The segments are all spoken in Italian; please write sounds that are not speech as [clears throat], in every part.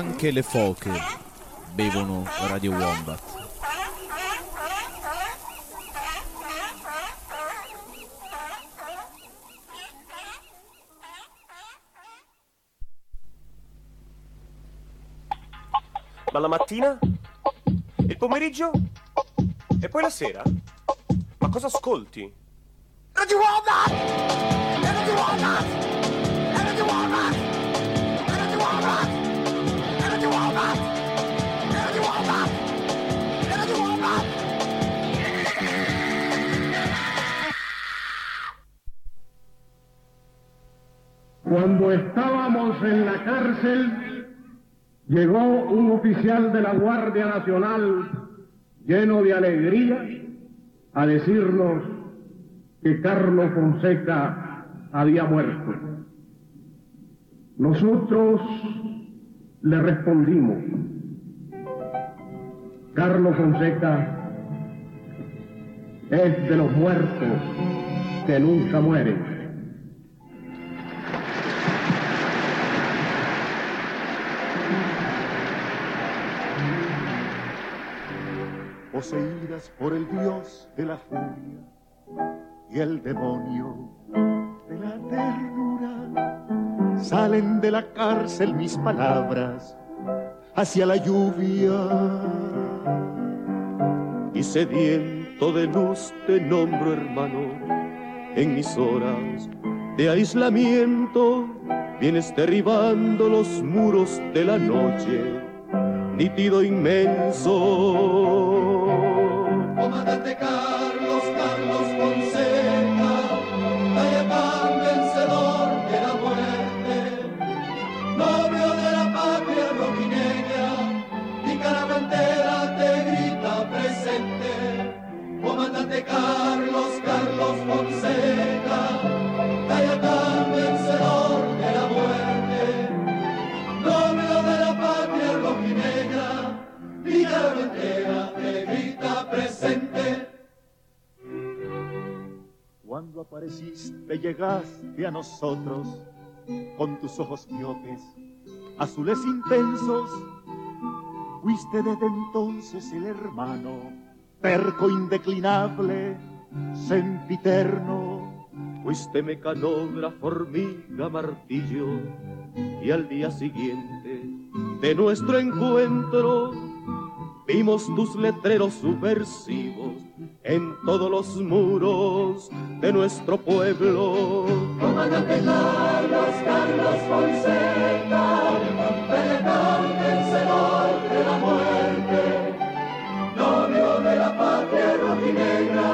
Anche le foche bevono Radio Wombat. Ma la mattina? Il pomeriggio? E poi la sera? Ma cosa ascolti? Radio Wombat! Radio Wombat! Cuando estábamos en la cárcel, llegó un oficial de la Guardia Nacional lleno de alegría a decirnos que Carlos Fonseca había muerto. Nosotros le respondimos, Carlos Fonseca es de los muertos que nunca mueren. Poseídas por el dios de la furia y el demonio de la ternura. Salen de la cárcel mis palabras hacia la lluvia. Y sediento de luz te nombro hermano en mis horas de aislamiento. Vienes derribando los muros de la noche, nítido inmenso. Comandante Carlos, Carlos apareciste llegaste a nosotros con tus ojos miopes, azules intensos. Fuiste desde entonces el hermano, terco indeclinable, sempiterno. Fuiste mecanógrafo, hormiga, martillo, y al día siguiente de nuestro encuentro vimos tus letreros subversivos en todos los muros de nuestro pueblo. Comandante Carlos, Carlos Fonseca, Tayacán vencedor de la muerte, novio de la patria rojinegra,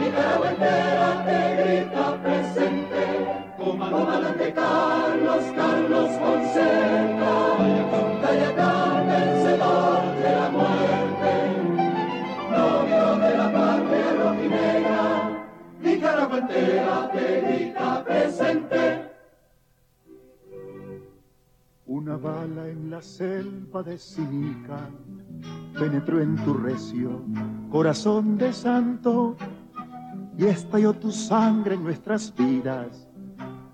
Nicaragua entera te grita presente. Comandante Carlos, Carlos Fonseca, Tayacán vencedor de la muerte, Nicaragua entera te presente. Una bala en la selva de Sinica penetró en tu recio corazón de santo y estalló tu sangre en nuestras vidas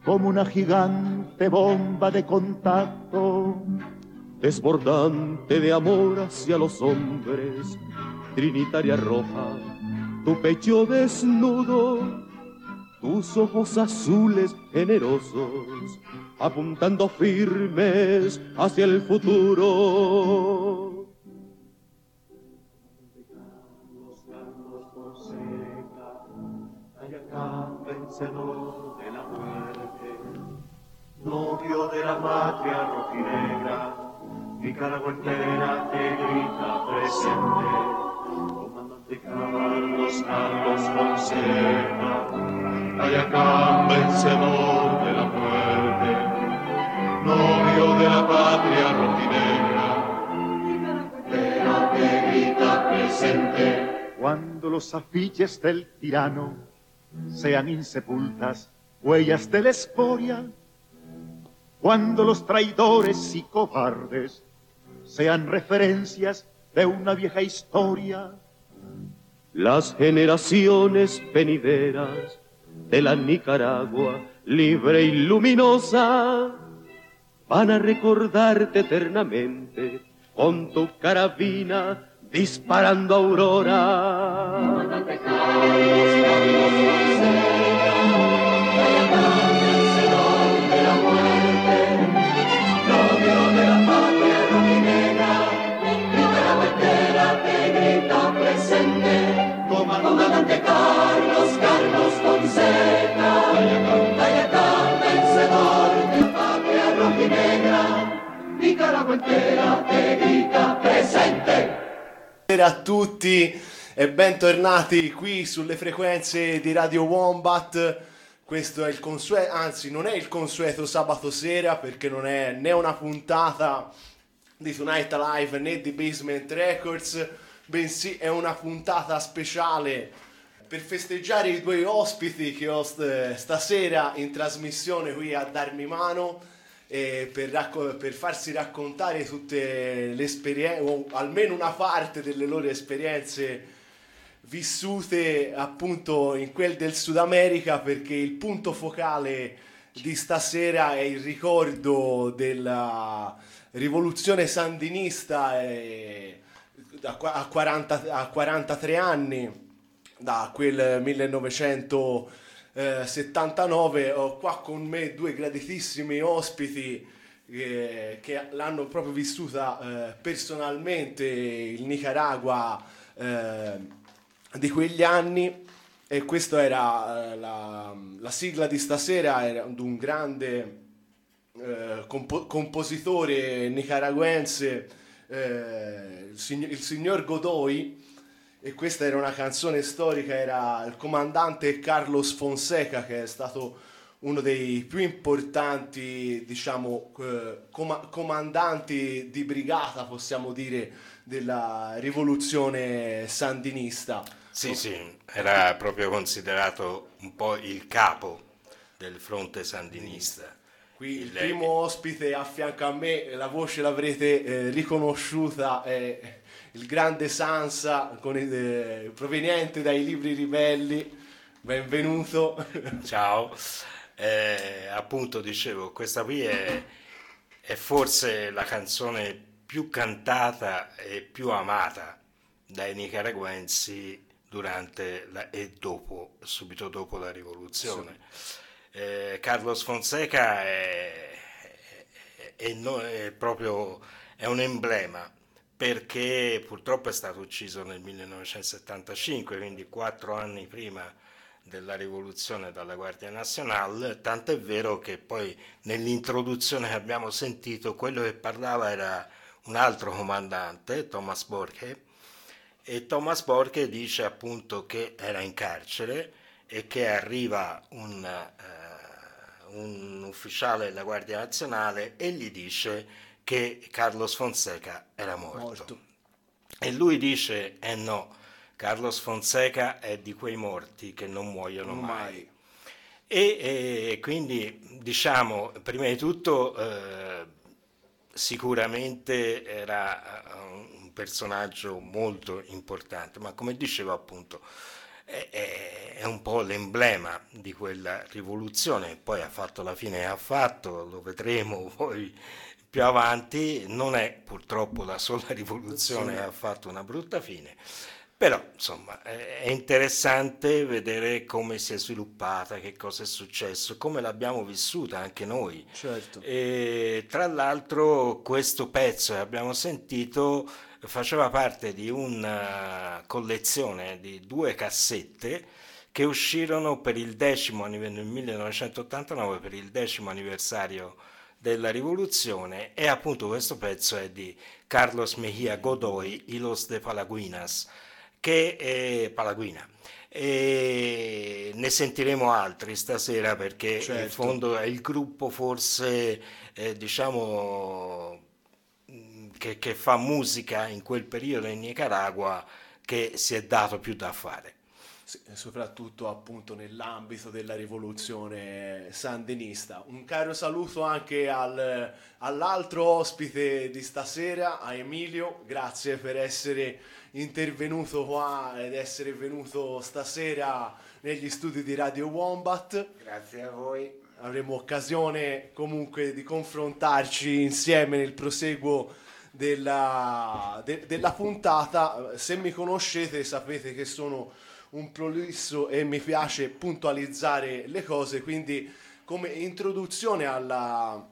como una gigante bomba de contacto. desbordante de amor hacia los hombres, trinitaria roja, tu pecho desnudo, tus ojos azules generosos, apuntando firmes hacia el futuro. Vencedor de la muerte, novio de la patria rojinegra, Nicaragua entera te grita presente. Carlos, Carlos Fonseca, Tayacán vencedor de la muerte, novio de la patria Nicaragua entera te grita presente. Cuando los afiches del tirano sean insepultas huellas de la escoria, cuando los traidores y cobardes sean referencias de una vieja historia, Las generaciones venideras de la Nicaragua libre y luminosa van a recordarte eternamente con tu carabina disparando aurora. A tutti e bentornati qui sulle frequenze di Radio Wombat. Questo è il consueto, anzi non è il consueto sabato sera perché non è né una puntata di Tonight Alive né di Basement Records, bensì è una puntata speciale per festeggiare i due ospiti che ho st- stasera in trasmissione qui a darmi mano per, racco- per farsi raccontare tutte le esperienze, o almeno una parte delle loro esperienze vissute appunto in quel del Sud America perché il punto focale di stasera è il ricordo della rivoluzione sandinista eh, a, 40 a 43 anni da quel 1979 ho qua con me due graditissimi ospiti eh, che l'hanno proprio vissuta eh, personalmente il Nicaragua eh, di quegli anni. E questa era eh, la, la sigla di stasera era di un grande eh, compo- compositore nicaraguense eh, il, sign- il signor Godoy e questa era una canzone storica, era il comandante Carlos Fonseca che è stato uno dei più importanti, diciamo, eh, coma- comandanti di brigata, possiamo dire, della rivoluzione sandinista. Sì, sì, era proprio considerato un po' il capo del fronte sandinista. Qui il Il- primo ospite a fianco a me, la voce l'avrete eh, riconosciuta, è il grande Sansa con eh, proveniente dai libri ribelli. Benvenuto. Ciao, Eh, appunto dicevo, questa qui è, è forse la canzone più cantata e più amata dai nicaraguensi durante la- e dopo, subito dopo la rivoluzione. Eh, Carlos Fonseca è, è- è no- è proprio è un emblema perché purtroppo è stato ucciso nel 1975, quindi quattro anni prima della rivoluzione dalla Guardia Nazionale, tanto è vero che poi nell'introduzione che abbiamo sentito quello che parlava era un altro comandante, Thomas Borche, e Thomas Borche dice appunto che era in carcere e che arriva un, eh, un ufficiale della Guardia Nazionale e gli dice che Carlos Fonseca era morto. Morto. E lui dice, eh no, Carlos Fonseca è di quei morti che non muoiono Non mai. mai. E, e quindi diciamo, prima di tutto, eh, sicuramente era eh, un personaggio molto importante, ma come dicevo appunto, è, un po' l'emblema di quella rivoluzione, poi ha fatto la fine ha fatto, lo vedremo [laughs] poi più avanti, non è purtroppo la sola [laughs] rivoluzione che ha fatto una brutta fine, però insomma è interessante vedere come si è sviluppata, che cosa è successo, come l'abbiamo vissuta anche noi. Certo. E tra l'altro questo pezzo che abbiamo sentito faceva parte di una collezione di due cassette che uscirono per il decimo nel 1989 per il decimo anniversario della rivoluzione e appunto questo pezzo è di Carlos Mejía Godoy, Hilos de Palaguinas, che è Palaguina. E ne sentiremo altri stasera perché in Certo. fondo è il gruppo forse eh, diciamo mh, che, che fa musica in quel periodo in Nicaragua che si è dato più da fare. Soprattutto appunto nell'ambito della rivoluzione sandinista. Un caro saluto anche al- all'altro ospite di stasera, a Emilio, grazie per essere intervenuto qua ed essere venuto stasera negli studi di Radio Wombat. Grazie a voi. avremo occasione comunque di confrontarci insieme nel proseguo della, de- della puntata. Se mi conoscete sapete che sono un prolisso e mi piace puntualizzare le cose, quindi come introduzione alla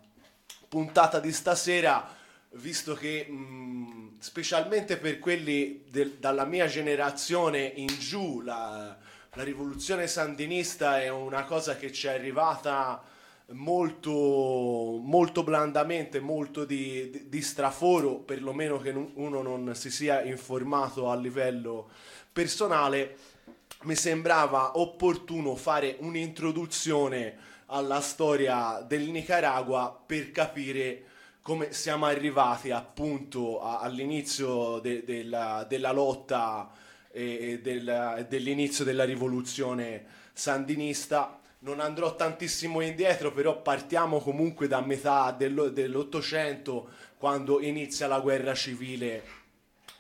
puntata di stasera, visto che mh, specialmente per quelli del- dalla mia generazione in giù, la, la rivoluzione sandinista è una cosa che ci è arrivata molto, molto blandamente, molto di, di- di straforo, perlomeno che uno non si sia informato a livello personale, mi sembrava opportuno fare un'introduzione alla storia del Nicaragua per capire come siamo arrivati appunto a- all'inizio de- della, della lotta e del- dell'inizio della rivoluzione sandinista. Non andrò tantissimo indietro, però partiamo comunque da metà dello- dell'Ottocento, quando inizia la guerra civile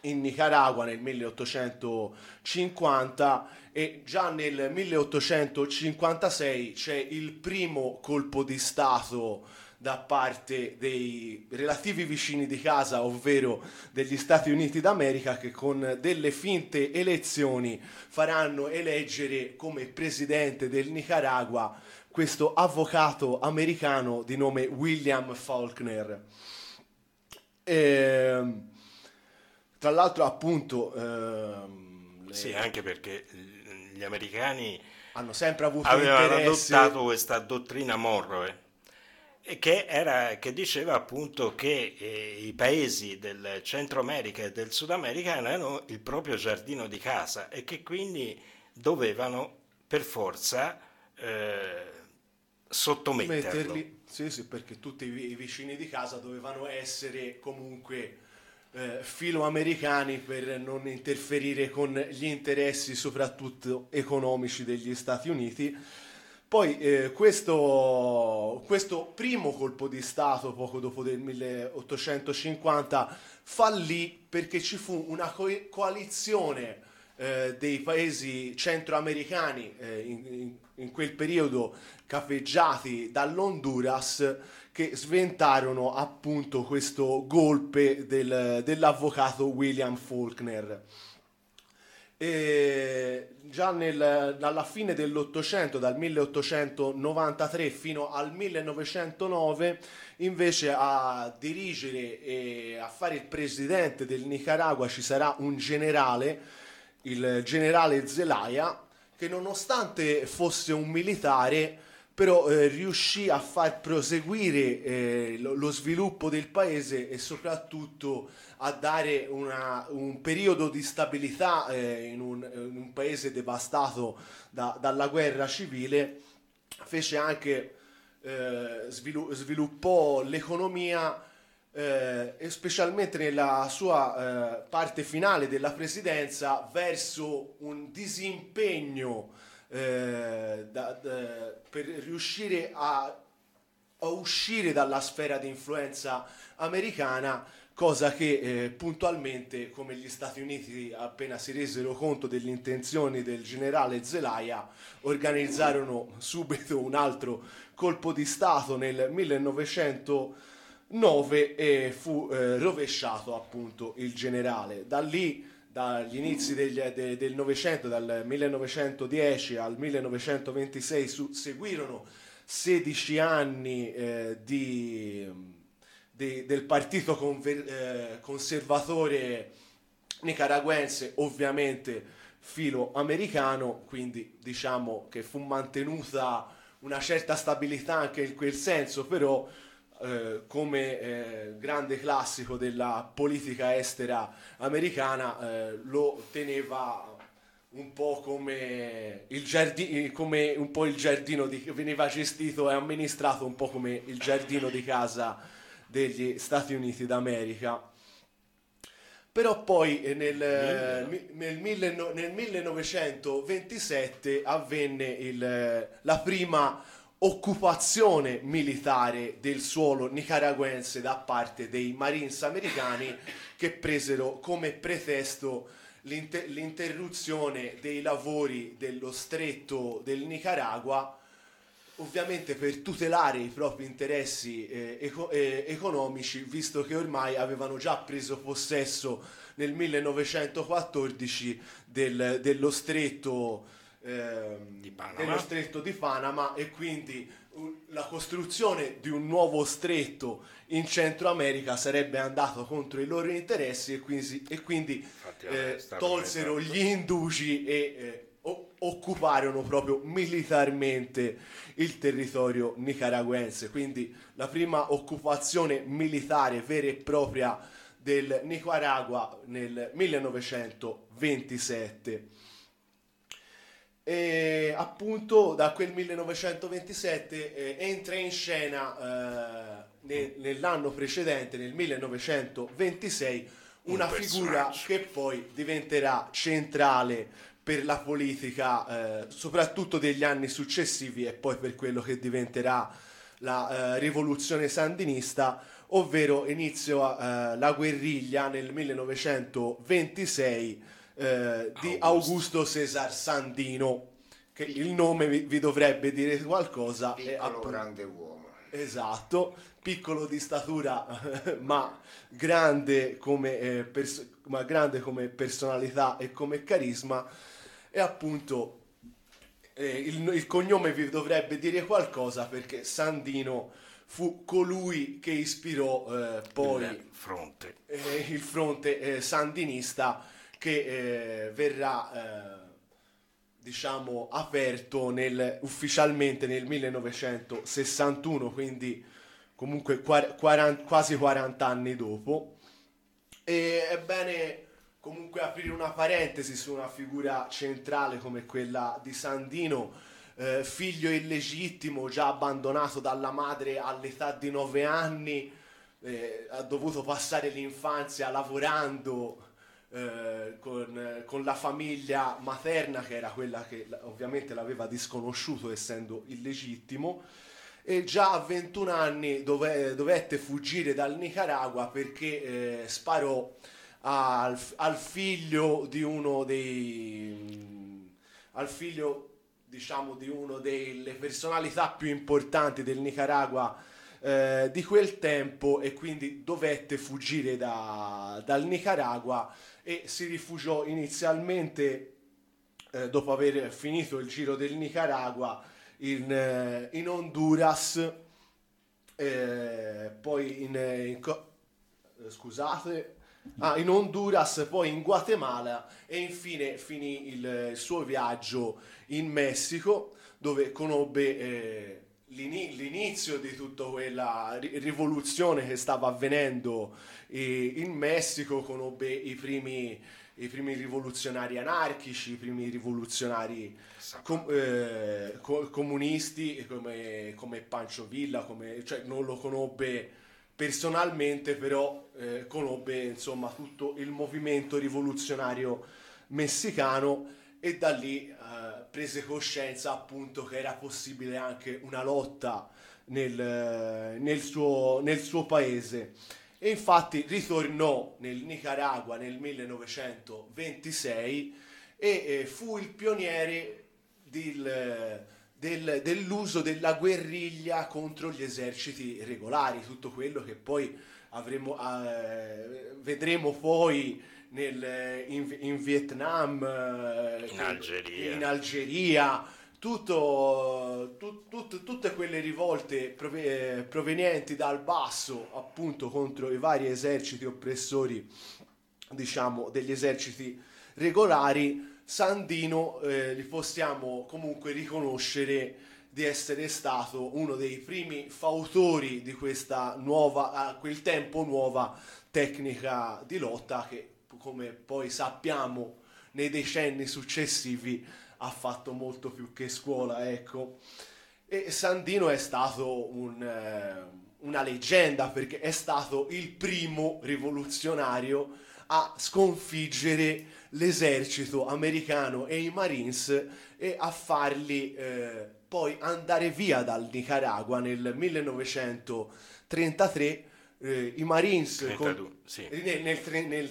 in Nicaragua nel 1850 e già nel 1856 c'è il primo colpo di Stato da parte dei relativi vicini di casa, ovvero degli Stati Uniti d'America, che con delle finte elezioni faranno eleggere come presidente del Nicaragua questo avvocato americano di nome William Faulkner. Ehm, tra l'altro, appunto, ehm, Sì, anche perché gli americani hanno sempre avuto avevano interesse. adottato questa dottrina Monroe e che, era, che diceva appunto che eh, i paesi del Centro America e del Sud America erano il proprio giardino di casa e che quindi dovevano per forza eh, sottometterlo. metterli, sì, sì, perché tutti i vicini di casa dovevano essere comunque eh, filoamericani per non interferire con gli interessi soprattutto economici degli Stati Uniti. Poi eh, questo, questo primo colpo di Stato, poco dopo del 1850, fallì perché ci fu una co- coalizione eh, dei paesi centroamericani eh, in, in- quel periodo capeggiati dall'Honduras che sventarono appunto questo golpe del- dell'avvocato William Faulkner. E già nel- dalla fine dell'Ottocento, dal 1893 fino al 1909, invece a dirigere e a fare il presidente del Nicaragua ci sarà un generale, il generale Zelaya, che nonostante fosse un militare, però eh, riuscì a far proseguire eh, lo, lo sviluppo del paese e soprattutto a dare una- un periodo di stabilità eh, in, un, in un paese devastato da- dalla guerra civile. Fece anche, eh, svilu- sviluppò l'economia eh, e specialmente nella sua eh, parte finale della presidenza verso un disimpegno eh, da- da- per riuscire a, a uscire dalla sfera di influenza americana, cosa che eh, puntualmente, come gli Stati Uniti appena si resero conto delle intenzioni del generale Zelaya, organizzarono subito un altro colpo di Stato nel 1909 e fu eh, rovesciato appunto il generale. Da lì dagli inizi degli- de- del Novecento, dal 1910 al 1926, su- seguirono 16 anni eh, di, di- del partito conver- eh, conservatore nicaraguense, ovviamente filo americano, quindi diciamo che fu mantenuta una certa stabilità anche in quel senso, però eh, come eh, grande classico della politica estera americana eh, lo teneva un po' come il giardino, come un po' il giardino di, veniva gestito e amministrato un po' come il giardino di casa degli Stati Uniti d'America. Però poi eh, nel, nel, nel 1927 avvenne il, la prima occupazione militare del suolo nicaraguense da parte dei Marines americani che presero come pretesto l'inte- l'interruzione dei lavori dello stretto del Nicaragua ovviamente per tutelare i propri interessi eh, eco- eh, economici, visto che ormai avevano già preso possesso nel 1914 del- dello stretto ehm, dello stretto di Panama e quindi uh, la costruzione di un nuovo stretto in Centro America sarebbe andato contro i loro interessi e quindi, e quindi eh, tolsero gli indugi e eh, o- occuparono proprio militarmente il territorio nicaragüense. Quindi la prima occupazione militare vera e propria del Nicaragua nel 1927. E appunto da quel 1927 eh, entra in scena eh, ne- nell'anno precedente, nel 1926, Un una figura personaggio. che poi diventerà centrale per la politica, eh, soprattutto degli anni successivi e poi per quello che diventerà la eh, rivoluzione sandinista, ovvero inizio eh, la guerriglia nel 1926 eh, di Augusto Cesar Sandino, che il nome vi, vi dovrebbe dire qualcosa. Piccolo appunto- grande uomo. Esatto, piccolo di statura, [laughs] ma grande come, eh, pers- ma grande come personalità e come carisma. E appunto eh, il, il cognome vi dovrebbe dire qualcosa perché Sandino fu colui che ispirò eh, poi il fronte. eh, il fronte eh, sandinista che eh, verrà eh, diciamo aperto nel- ufficialmente nel 1961 quindi comunque quar- 40 quasi 40 anni dopo. E è bene comunque aprire una parentesi su una figura centrale come quella di Sandino, eh, figlio illegittimo, già abbandonato dalla madre all'età di 9 anni, eh, ha dovuto passare l'infanzia lavorando eh, con, con la famiglia materna, che era quella che ovviamente l'aveva disconosciuto essendo illegittimo e già a 21 anni dove- dovette fuggire dal Nicaragua perché eh, sparò al, al figlio di uno dei al figlio diciamo di uno delle personalità più importanti del Nicaragua eh, di quel tempo e quindi dovette fuggire da- dal Nicaragua e si rifugiò inizialmente eh, dopo aver finito il giro del Nicaragua in, eh, in Honduras, eh, poi in, eh, in co- eh, scusate, ah, in Honduras, poi in Guatemala e infine finì il, il suo viaggio in Messico dove conobbe eh, l'inizio di tutta quella ri- rivoluzione che stava avvenendo eh, in Messico, conobbe i primi, i primi rivoluzionari anarchici, i primi rivoluzionari com- eh, co- comunisti come, come Pancho Villa, come- cioè non lo conobbe personalmente, però eh, conobbe insomma tutto il movimento rivoluzionario messicano e da lì eh, prese coscienza appunto che era possibile anche una lotta nel, nel suo, nel suo paese. E infatti ritornò nel Nicaragua nel 1926 e eh, fu il pioniere del- del- dell'uso della guerriglia contro gli eserciti regolari, tutto quello che poi avremo, eh, vedremo poi nel- in, in Vietnam, eh, In Algeria. in Algeria, tutto, tut- tut- tutte quelle rivolte eh, provenienti dal basso appunto contro i vari eserciti oppressori diciamo degli eserciti regolari Sandino eh, gli possiamo comunque riconoscere di essere stato uno dei primi fautori di questa nuova a quel tempo nuova tecnica di lotta che come poi sappiamo nei decenni successivi ha fatto molto più che scuola ecco e Sandino è stato un, eh, una leggenda perché è stato il primo rivoluzionario a sconfiggere l'esercito americano e i Marines e a farli eh, poi andare via dal Nicaragua nel 1933. Eh, I Marines con- 32, sì. nel, nel nel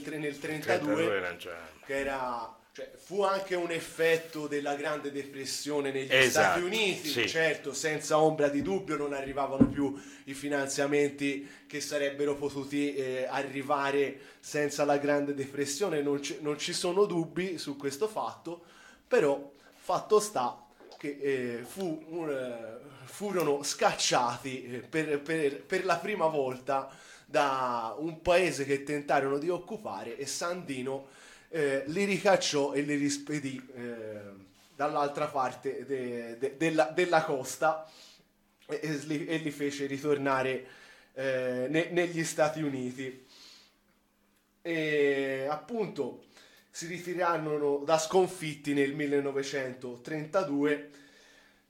tre- nel 32 32 era già che era cioè, fu anche un effetto della grande depressione negli Esatto, Stati Uniti, sì. certo, senza ombra di dubbio non arrivavano più i finanziamenti che sarebbero potuti eh, arrivare senza la grande depressione, non ci, non ci sono dubbi su questo fatto, però fatto sta che eh, fu un, eh, furono scacciati eh, per, per- per la prima volta da un paese che tentarono di occupare e Sandino eh, li ricacciò e li rispedì eh, dall'altra parte de- de- della, della costa e, e li, e li fece ritornare eh, ne- negli Stati Uniti. E appunto si ritirarono da sconfitti nel 1932.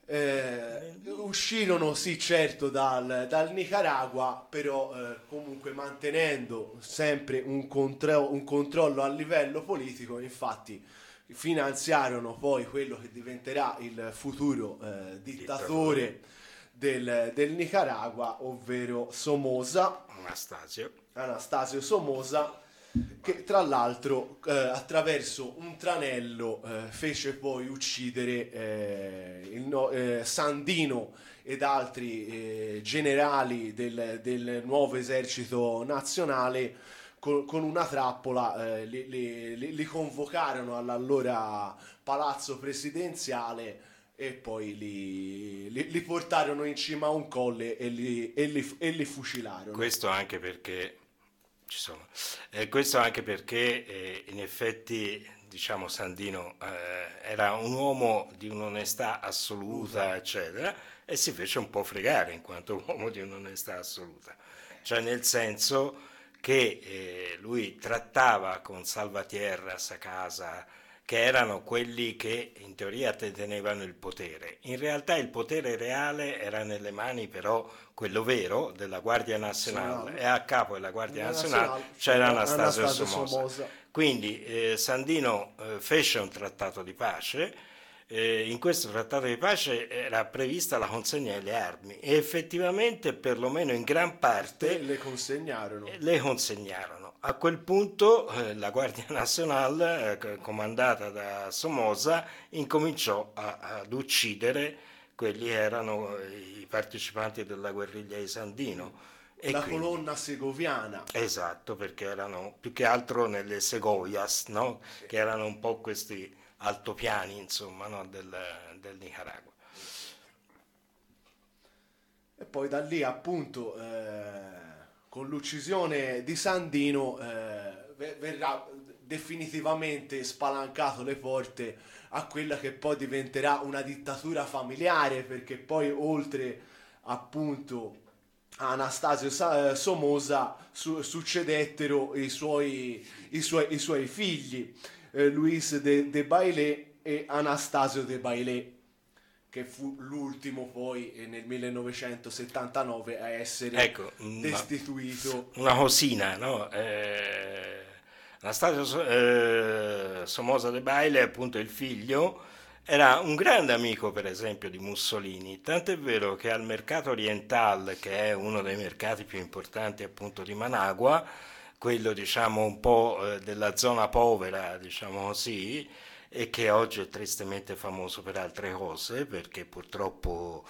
eh, uscirono sì certo dal, dal Nicaragua però eh, comunque mantenendo sempre un, contro- un controllo a livello politico infatti finanziarono poi quello che diventerà il futuro eh, dittatore del, del Nicaragua ovvero Somoza Anastasio. Anastasio Somoza che tra l'altro eh, attraverso un tranello eh, fece poi uccidere eh, no- eh, Sandino ed altri eh, generali del, del nuovo esercito nazionale con, con una trappola eh, li, li- li- convocarono all'allora palazzo presidenziale e poi li, li- li portarono in cima a un colle e li, e e li fucilarono. Questo anche perché ci sono. eh, questo anche perché eh, in effetti diciamo Sandino eh, era un uomo di un'onestà assoluta, eccetera, e si fece un po' fregare in quanto uomo di un'onestà assoluta. Cioè nel senso che eh, lui trattava con Salvatierras a casa che erano quelli che in teoria tenevano il potere. In realtà il potere reale era nelle mani però quello vero della Guardia Nazionale e a capo della Guardia Nazionale Nazionale c'era Anastasio, Anastasio Somoza. Somoza. Quindi eh, Sandino eh, fece un trattato di pace, eh, in questo trattato di pace era prevista la consegna delle armi e effettivamente perlomeno in gran parte le consegnarono. le consegnarono. A quel punto eh, la Guardia Nazionale, eh, co- comandata da Somoza, incominciò a- ad uccidere quelli che erano eh, i partecipanti della guerriglia di Sandino. E la quindi- colonna segoviana. Esatto, perché erano più che altro nelle Segovias, no? che erano un po' questi altopiani insomma, no? del, del Nicaragua. E poi da lì appunto eh, con l'uccisione di Sandino eh, ve- verrà definitivamente spalancato le porte a quella che poi diventerà una dittatura familiare perché poi oltre appunto a Anastasio eh, Somoza su- succedettero i suoi, i suoi, i suoi figli eh, Luis de, de Bailé e Anastasio de Bailé che fu l'ultimo poi eh, nel 1979 a essere Ecco, destituito. Una cosina, no? Eh, Anastasio eh, Somoza de Baile, appunto il figlio, era un grande amico, per esempio, di Mussolini, tant'è vero che al mercato orientale, che è uno dei mercati più importanti appunto di Managua, quello diciamo un po' eh, della zona povera, diciamo così, e che oggi è tristemente famoso per altre cose, perché purtroppo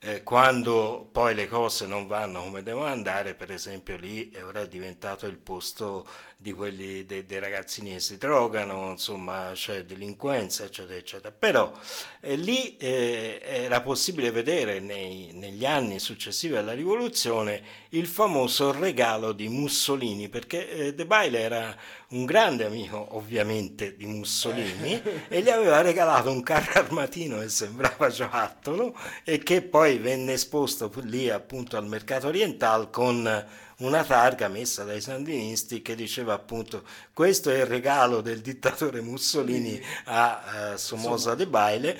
eh, quando poi le cose non vanno come devono andare, per esempio lì è ora diventato il posto di quelli dei, dei ragazzini che si drogano, insomma c'è delinquenza, eccetera, eccetera. Però eh, lì eh, era possibile vedere nei- negli anni successivi alla rivoluzione il famoso regalo di Mussolini, perché eh, De Baile era un grande amico ovviamente di Mussolini e gli aveva regalato un carro armatino che sembrava giocattolo e che poi venne esposto lì appunto al mercato orientale con una targa messa dai sandinisti che diceva appunto questo è il regalo del dittatore Mussolini a eh, Somoza De Baile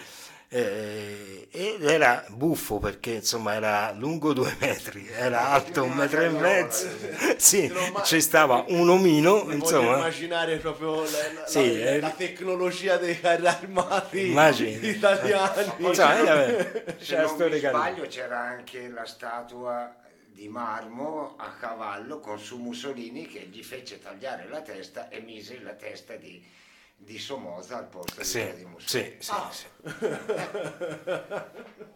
eh, ed era buffo perché insomma era lungo due metri, era alto un metro e mezzo, sì, ci stava un omino, insomma, immaginare proprio la, la- Sì, la- eh. la tecnologia dei carri armati Immagini. italiani. Insomma, eh, Se non mi sbaglio c'era anche la statua di marmo a cavallo con su Mussolini che gli fece tagliare la testa e mise la testa di, di Somoza al posto Sì, di, di Mussolini. sì, sì, Ah. sì.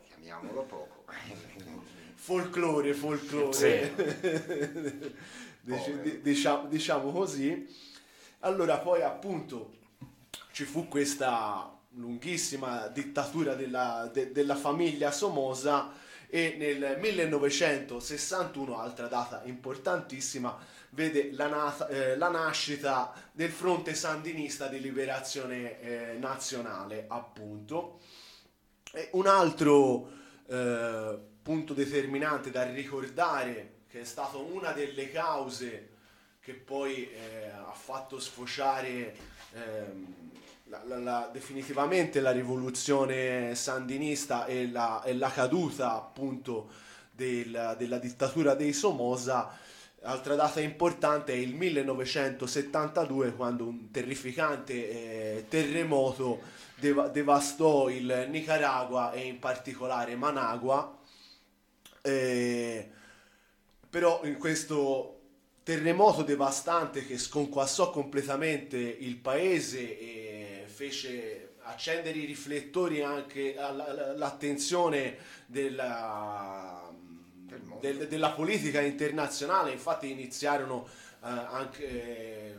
Chiamiamolo poco. [laughs] folklore, folklore, [laughs] Dici- di- diciamo, diciamo così. Allora poi appunto ci fu questa lunghissima dittatura della, de- della famiglia Somoza e nel 1961, altra data importantissima, vede la, nata- eh, la nascita del fronte sandinista di liberazione eh, nazionale, appunto. E un altro eh, punto determinante da ricordare, che è stato una delle cause che poi eh, ha fatto sfociare ehm, la- la- la- definitivamente la rivoluzione sandinista e la, e caduta appunto del- della dittatura dei Somoza. Altra data importante è il 1972 quando un terrificante eh, terremoto deva- devastò il Nicaragua e in particolare Managua. Eh, però in questo terremoto devastante che sconquassò completamente il paese e fece accendere i riflettori anche alla- alla- all'attenzione della, del- della politica internazionale, infatti iniziarono eh, anche eh,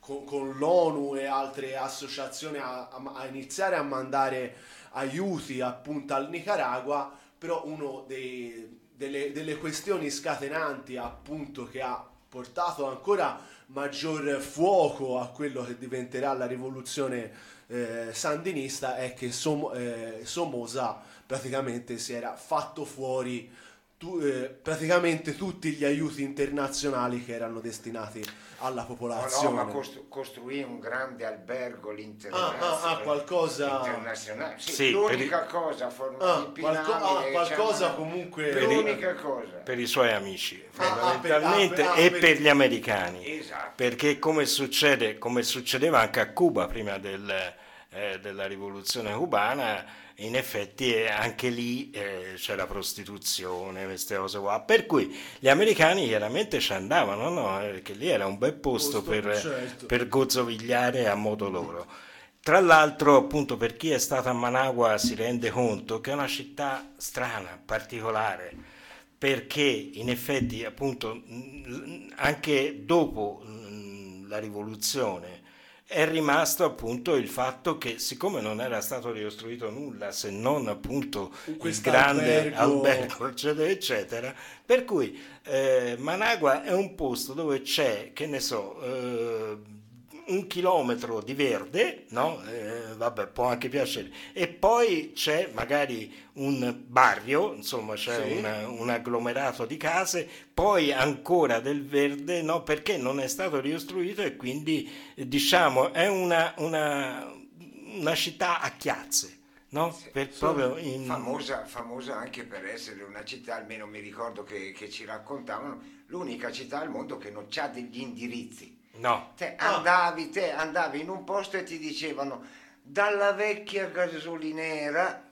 con, con l'ONU e altre associazioni a, a- a iniziare a mandare aiuti appunto al Nicaragua, però dei, delle, delle questioni scatenanti appunto che ha portato ancora maggior fuoco a quello che diventerà la rivoluzione eh, sandinista è che Som- eh, Somoza praticamente si era fatto fuori tu- eh, praticamente tutti gli aiuti internazionali che erano destinati alla No, popolazione. no, ma costru- costruì un grande albergo Ah, l'internazionale. ah, ah, qualcosa- internazionale. Sì, Sì, l'unica cosa forma Ah, qualco- ah, qualcosa diciamo, comunque- Per i- l'unica cosa. per i suoi amici Ah, ah, per- fondamentalmente ah, per- ah, e per- per gli americani Esatto. perché come succede come succedeva anche a Cuba prima del, eh, della rivoluzione cubana in effetti eh, anche lì eh, c'era prostituzione queste cose qua per cui gli americani chiaramente ci andavano no? Eh, perché lì era un bel posto, Posto, per, certo. per gozzovigliare a modo loro tra l'altro, appunto, per chi è stato a Managua si rende conto che è una città strana, particolare, perché in effetti, appunto, anche dopo la rivoluzione è rimasto appunto il fatto che siccome non era stato ricostruito nulla se non appunto il grande albergo- albergo [laughs] eccetera eccetera per cui eh, Managua è un posto dove c'è che ne so eh, un chilometro di verde, no? Eh, vabbè, può anche piacere, e poi c'è magari un barrio, insomma, c'è Sì. una- un agglomerato di case, poi ancora del verde, no? Perché non è stato ricostruito e quindi, eh, diciamo, è una, una, una città a chiazze, no? Proprio in... famosa, famosa anche per essere una città, almeno mi ricordo che, che ci raccontavano, l'unica città al mondo che non ha degli indirizzi. No, Te andavi, te andavi in un posto e ti dicevano dalla vecchia gasolinera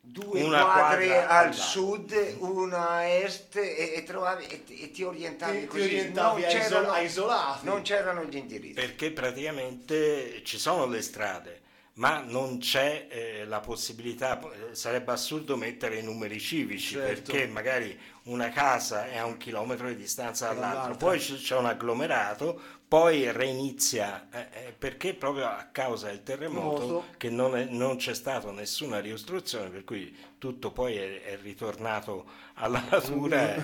due Una quadre quadra al al sud, una a est e, e trovavi e, ti- e ti orientavi Ti- ti così. orientavi a c'erano- isolati. non c'erano gli indirizzi. perché praticamente ci sono le strade, ma non c'è eh, la possibilità, eh, sarebbe assurdo mettere i numeri civici, Certo. perché magari una casa è a un chilometro di distanza dall'altro, Dall'altra. poi c'è un agglomerato, poi reinizia, eh, eh, perché proprio a causa del terremoto Terremoto. che non, è- non c'è stata nessuna ricostruzione, per cui tutto poi è, è ritornato alla [laughs] natura.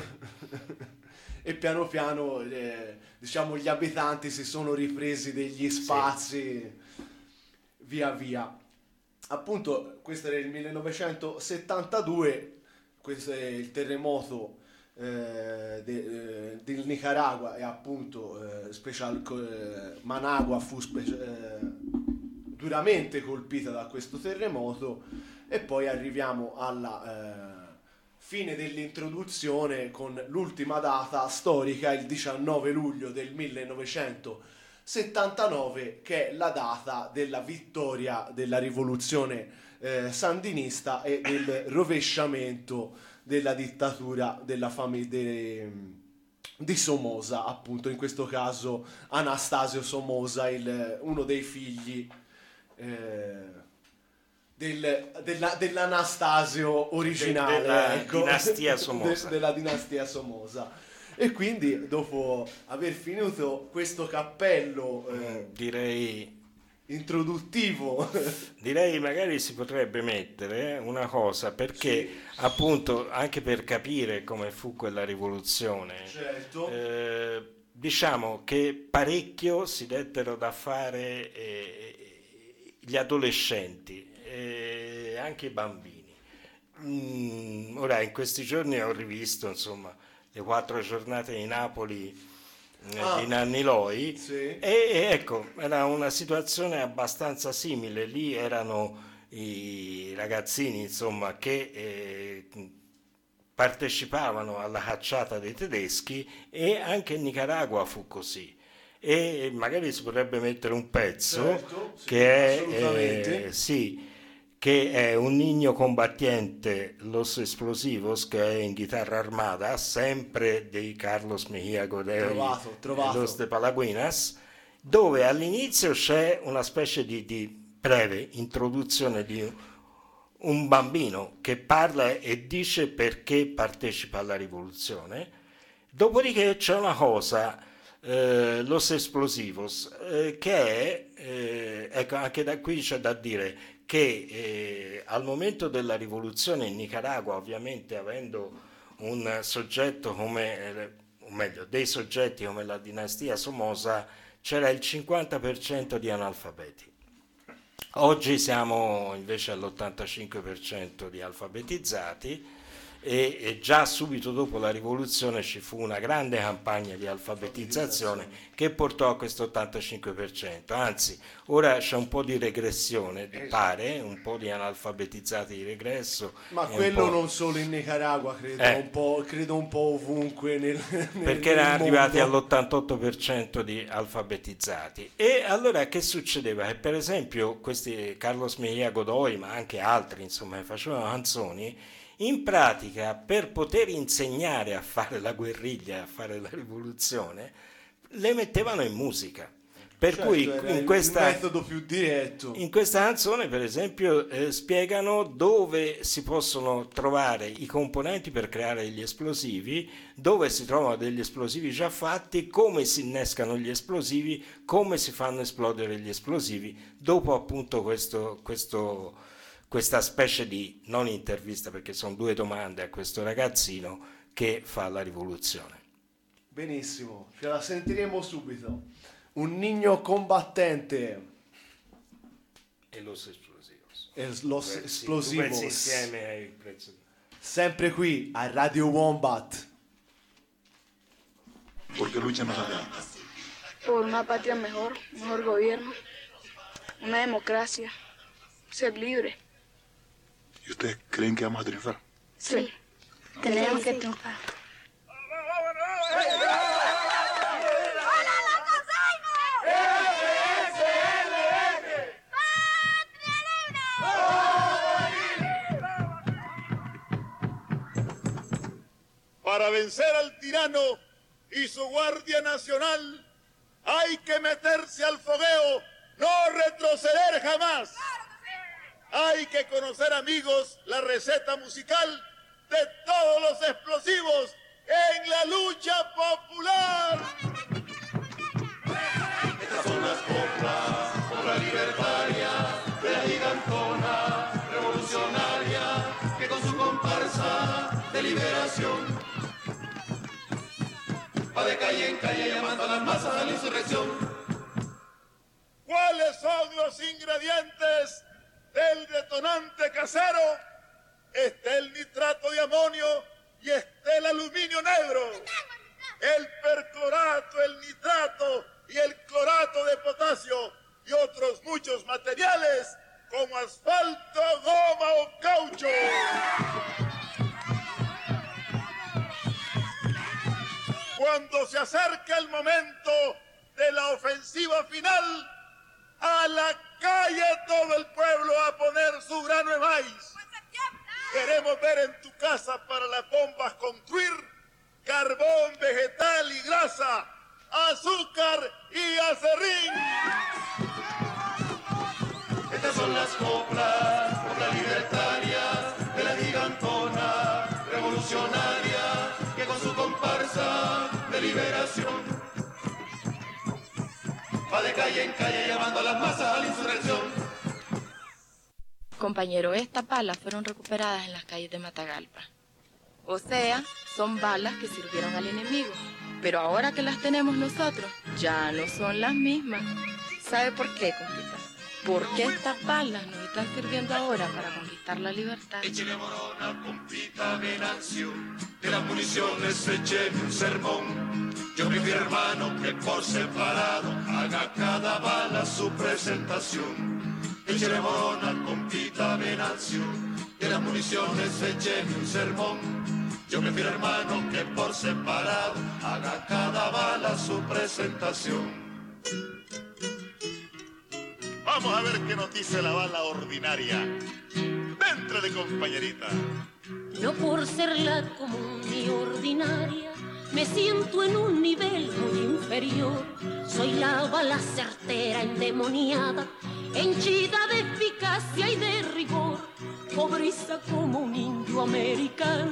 e- piano piano eh, diciamo gli abitanti si sono ripresi degli spazi via via appunto questo era il 1972 questo è il terremoto eh, de- eh, del Nicaragua e appunto eh, special, eh, Managua fu spe- eh, duramente colpita da questo terremoto e poi arriviamo alla fine dell'introduzione con l'ultima data storica, il 19 luglio del 1979, che è la data della vittoria della rivoluzione eh, sandinista e del rovesciamento della dittatura della famiglia di Somoza, appunto, in questo caso Anastasio Somoza, il- uno dei figli eh, del- della- dell'Anastasio originale, della ecco. dinastia [laughs] Somoza. De- della dinastia Somoza. E quindi, dopo aver finito questo cappello eh, Direi, introduttivo, [laughs] direi magari si potrebbe mettere una cosa perché appunto anche per capire come fu quella rivoluzione, certo, eh, diciamo che parecchio si dettero da fare eh, gli adolescenti e anche i bambini. Mm, ora in questi giorni ho rivisto insomma le quattro giornate di Napoli eh, Ah. di Nanni Loi Sì. e, e ecco era una situazione abbastanza simile lì erano i ragazzini insomma che eh, partecipavano alla cacciata dei tedeschi e anche in Nicaragua fu così e magari si potrebbe mettere un pezzo Certo, sì, che è assolutamente. eh, sì, che è un niño combattiente Los Explosivos che è in chitarra armata sempre di Carlos Mejía Godoy Trovato, trovato. Los de Palaguinas dove all'inizio c'è una specie di, di breve introduzione di un bambino che parla e dice perché partecipa alla rivoluzione dopodiché c'è una cosa eh, Los Explosivos eh, che è eh, ecco anche da qui c'è da dire che eh, al momento della rivoluzione in Nicaragua ovviamente avendo un soggetto come eh, o meglio dei soggetti come la dinastia Somoza c'era il 50% di analfabeti. Oggi siamo invece all'85% di alfabetizzati e, e già subito dopo la rivoluzione ci fu una grande campagna di alfabetizzazione che portò a questo 85%. Anzi, ora c'è un po' di regressione, pare, un po' di analfabetizzati di regresso. ma quello non solo in Nicaragua, credo, Eh. un, po', credo un po' ovunque nel, [laughs] nel- perché erano arrivati mondo. all'88% di alfabetizzati. E allora che succedeva? Che per esempio questi Carlos Mejía Godoy, ma anche altri, insomma, che facevano canzoni, in pratica per poter insegnare a fare la guerriglia, a fare la rivoluzione, le mettevano in musica. Per Certo, cui in questa, in questa canzone, per esempio, eh, spiegano dove si possono trovare i componenti per creare gli esplosivi, dove si trovano degli esplosivi già fatti, come si innescano gli esplosivi, come si fanno esplodere gli esplosivi, dopo appunto questo, questo- questa specie di non intervista, perché sono due domande a questo ragazzino che fa la rivoluzione. Benissimo, ce la sentiremo subito. Un nigno combattente E los explosivos. e los pezzi- explosivos. insieme ai prezzi. Sempre qui a Radio Wombat. Porque luchan más allá. por una patria mejor, mejor gobierno, una democracia, ser libre. ¿Y ustedes creen que vamos a triunfar? Sí, tenemos que triunfar. Para vencer al tirano y su Guardia Nacional hay que meterse al fogueo, no retroceder jamás. Hay que conocer, amigos, la receta musical de todos los explosivos en la lucha popular. Estas son las coplas, copla libertaria, de la gigantona revolucionaria, que con su comparsa de liberación va de calle en calle llamando a las masas a la insurrección. ¿Cuáles son los ingredientes del detonante casero? Está el nitrato de amonio y está el aluminio negro. El perclorato, el nitrato y el clorato de potasio y otros muchos materiales como asfalto, goma o caucho. Cuando se acerca el momento de la ofensiva final, a la calle todo el pueblo a poner su grano de maíz. Queremos ver en tu casa para las bombas construir carbón vegetal y grasa, azúcar y acerrín. Estas son las coplas, va de calle en calle llamando a las masas a la insurrección. Compañero, estas balas fueron recuperadas en las calles de Matagalpa. O sea, son balas que sirvieron al enemigo. Pero ahora que las tenemos nosotros, ya no son las mismas. ¿Sabe por qué, compita? Porque estas balas nos están sirviendo ahora para conquistar la libertad. Échele morona, compita Venancio, de las municiones écheme un sermón. Yo prefiero hermano que por separado haga cada bala su presentación. Échele morona, compita Venancio, de las municiones écheme un sermón. Yo prefiero hermano que por separado haga cada bala su presentación. Vamos a ver qué nos dice la bala ordinaria. Dentro de compañerita. No por ser la común ni ordinaria, me siento en un nivel muy inferior. Soy la bala certera, endemoniada, henchida de eficacia y de rigor. Pobreza como un indio americano,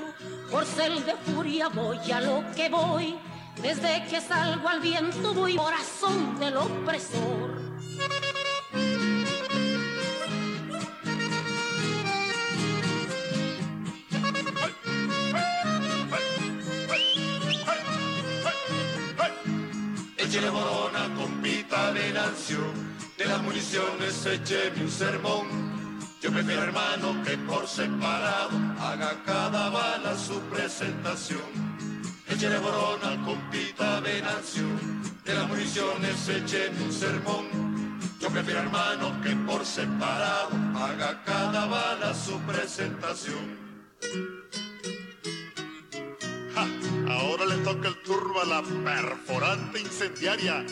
por ser de furia voy a lo que voy. Desde que salgo al viento voy corazón del opresor. Échele morona, compita Venancio, de las municiones écheme un sermón. Yo prefiero hermano que por separado haga cada bala su presentación. Échele morona, compita Venancio, de las municiones écheme un sermón. Yo prefiero hermano que por separado haga cada bala su presentación. Ahora le toca el turno a la perforante incendiaria.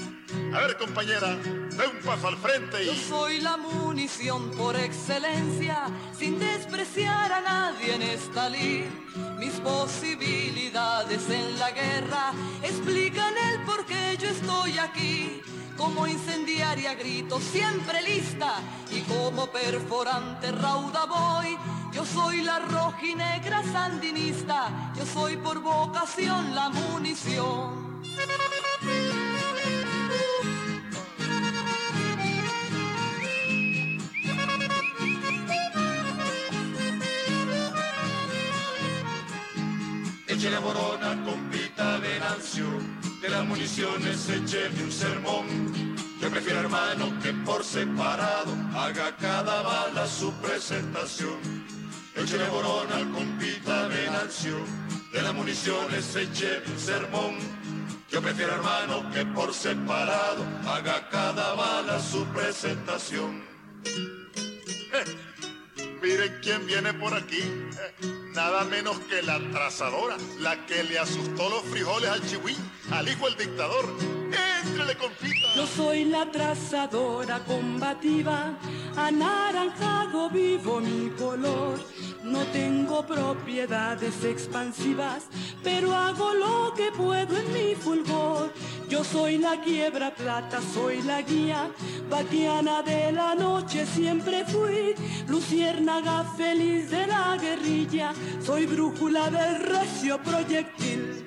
A ver, compañera, de un paso al frente Yo y... soy la munición por excelencia, sin despreciar a nadie en esta lid. Mis posibilidades en la guerra explican el por qué yo estoy aquí. Como incendiaria grito siempre lista y como perforante rauda voy. Yo soy la rojinegra sandinista, yo soy por vocación la munición. Échele morona, compita Venancio, de las municiones écheme un sermón. Yo prefiero hermano que por separado haga cada bala su presentación. Échele morona, compita Venancio, de las municiones écheme un sermón. Yo prefiero hermano que por separado haga cada bala su presentación. [laughs] Miren quién viene por aquí. Eh, Nada menos que la trazadora, la que le asustó los frijoles al chihuín, al hijo del dictador. ¡Éntrele, compita! Yo soy la trazadora combativa, anaranjado vivo mi color. No tengo propiedades expansivas, pero hago lo que puedo en mi fulgor. Yo soy la quiebra plata, soy la guía, vaquiana de la noche siempre fui, luciérnaga feliz de la guerrilla, soy brújula del recio proyectil.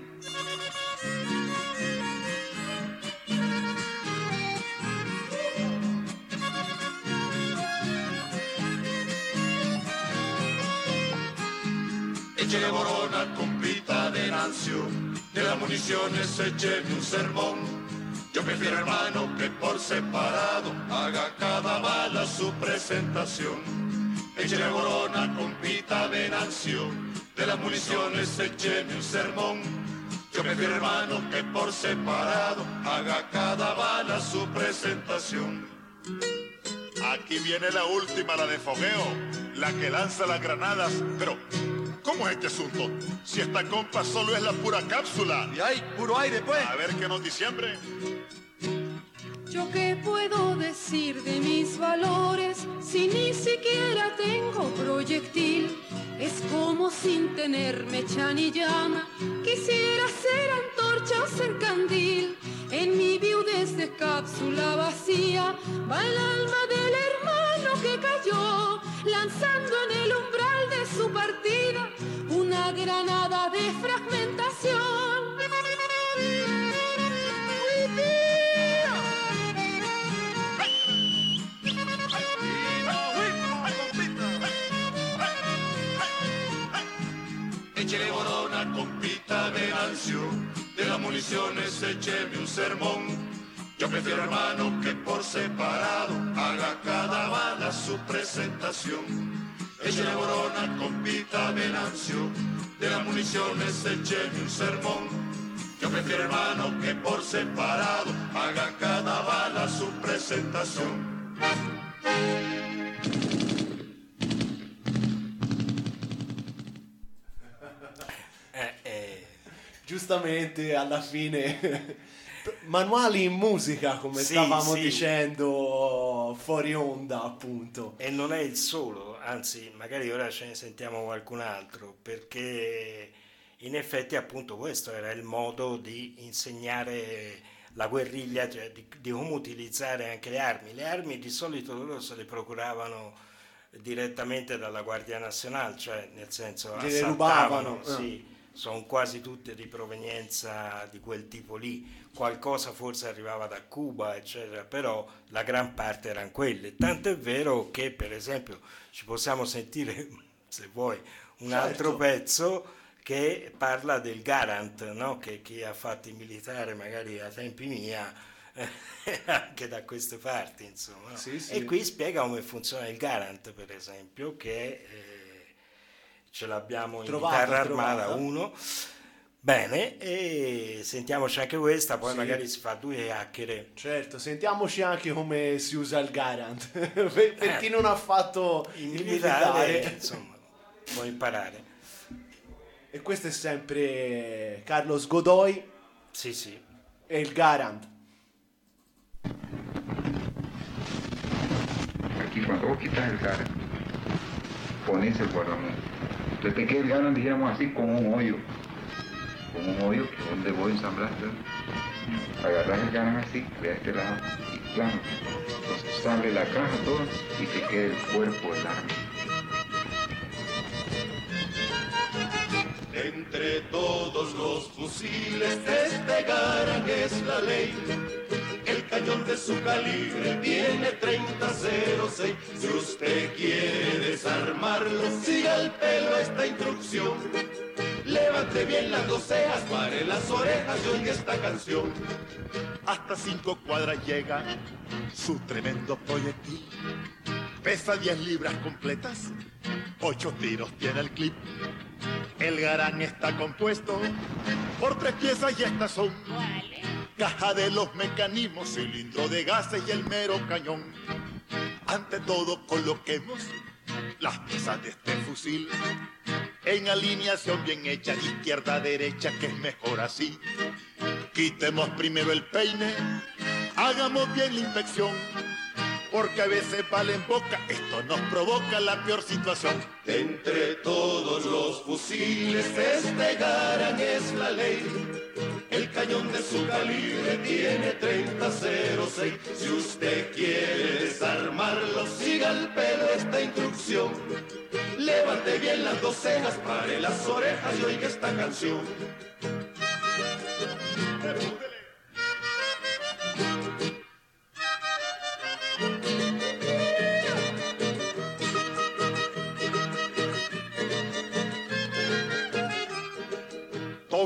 Échele morona, compita Venancio, de las municiones écheme un sermón. Yo prefiero hermano que por separado haga cada bala su presentación. Échele morona, compita Venancio, de las municiones écheme un sermón. Yo prefiero hermano que por separado haga cada bala su presentación. Aquí viene la última, la de fogueo, la que lanza las granadas. Pero, ¿cómo es este asunto? Si esta compa solo es la pura cápsula. Y hay puro aire, pues. A ver qué nos diciembre. Yo qué puedo decir de mis valores si ni siquiera tengo proyectil. Es como sin tener mecha ni llama. Quisiera ser antorcha o ser candil. En mi viudez de cápsula vacía va el alma del hermano que cayó, lanzando en el umbral de su partida una granada de fragmentación. Échele borona, compita Venancio, de las municiones écheme un sermón. Yo prefiero hermano que por separado haga cada bala su presentación. Échele borona, compita Venancio, de las municiones écheme un sermón. Yo prefiero hermano que por separado haga cada bala su presentación. Eh, Giustamente alla fine [laughs] manuali in musica come Sì, stavamo sì. dicendo fuori onda appunto. E non è il solo, anzi, magari ora ce ne sentiamo qualcun altro, perché in effetti appunto questo era il modo di insegnare la guerriglia, cioè di, di come utilizzare anche le armi. Le armi di solito loro se le procuravano direttamente dalla Guardia Nazionale, cioè nel senso assaltavano, rubavano, eh. Sono quasi tutte di provenienza di quel tipo lì. Qualcosa forse arrivava da Cuba, eccetera, però la gran parte erano quelle. Tanto è vero che, per esempio, ci possiamo sentire, [laughs] se vuoi, un Certo. altro pezzo che parla del Garant, no? che chi ha fatto il militare magari a tempi mia, [laughs] anche da queste parti, insomma. Sì, sì. E qui spiega come funziona il Garant, per esempio, che eh, ce l'abbiamo in Trovata, chitarra armata. 1. Bene, e sentiamoci anche questa, poi Sì. magari si fa due chiacchiere. Certo, sentiamoci anche come si usa il Garant [laughs] per, per chi non ha fatto il, Il militare, militare. insomma, può imparare. E questo è sempre Carlos Godoy Sì, sì. e il Garant. Aquí cuando vos quitas el cara, pones el guardamón. Entonces te queda el ganan, dijéramos así, como un hoyo. Como un hoyo que donde vos ensamblaste. Agarras el ganan así, de este lado, y plano. Entonces sale la caja toda y te queda el cuerpo del arma. Entre todos los fusiles Garang es la ley. Cañón de su calibre tiene 3006. Si usted quiere desarmarlo, siga el pelo esta instrucción. Levante bien las dos cejas, pare las orejas y oiga esta canción. Hasta cinco cuadras llega su tremendo proyectil. Pesa 10 libras completas, ocho tiros tiene el clip. El garán está compuesto por tres piezas y estas son caja de los mecanismos, cilindro de gases y el mero cañón. Ante todo coloquemos las piezas de este fusil en alineación bien hecha de izquierda a derecha, que es mejor así. Quitemos primero el peine, hagamos bien la inspección, porque a veces vale boca, esto nos provoca la peor situación. Entre todos los fusiles este Garang es la ley. El cañón de su calibre tiene 3006. Si usted quiere desarmarlo, siga el pelo esta instrucción. Levante bien las dos cejas, pare las orejas y oiga esta canción.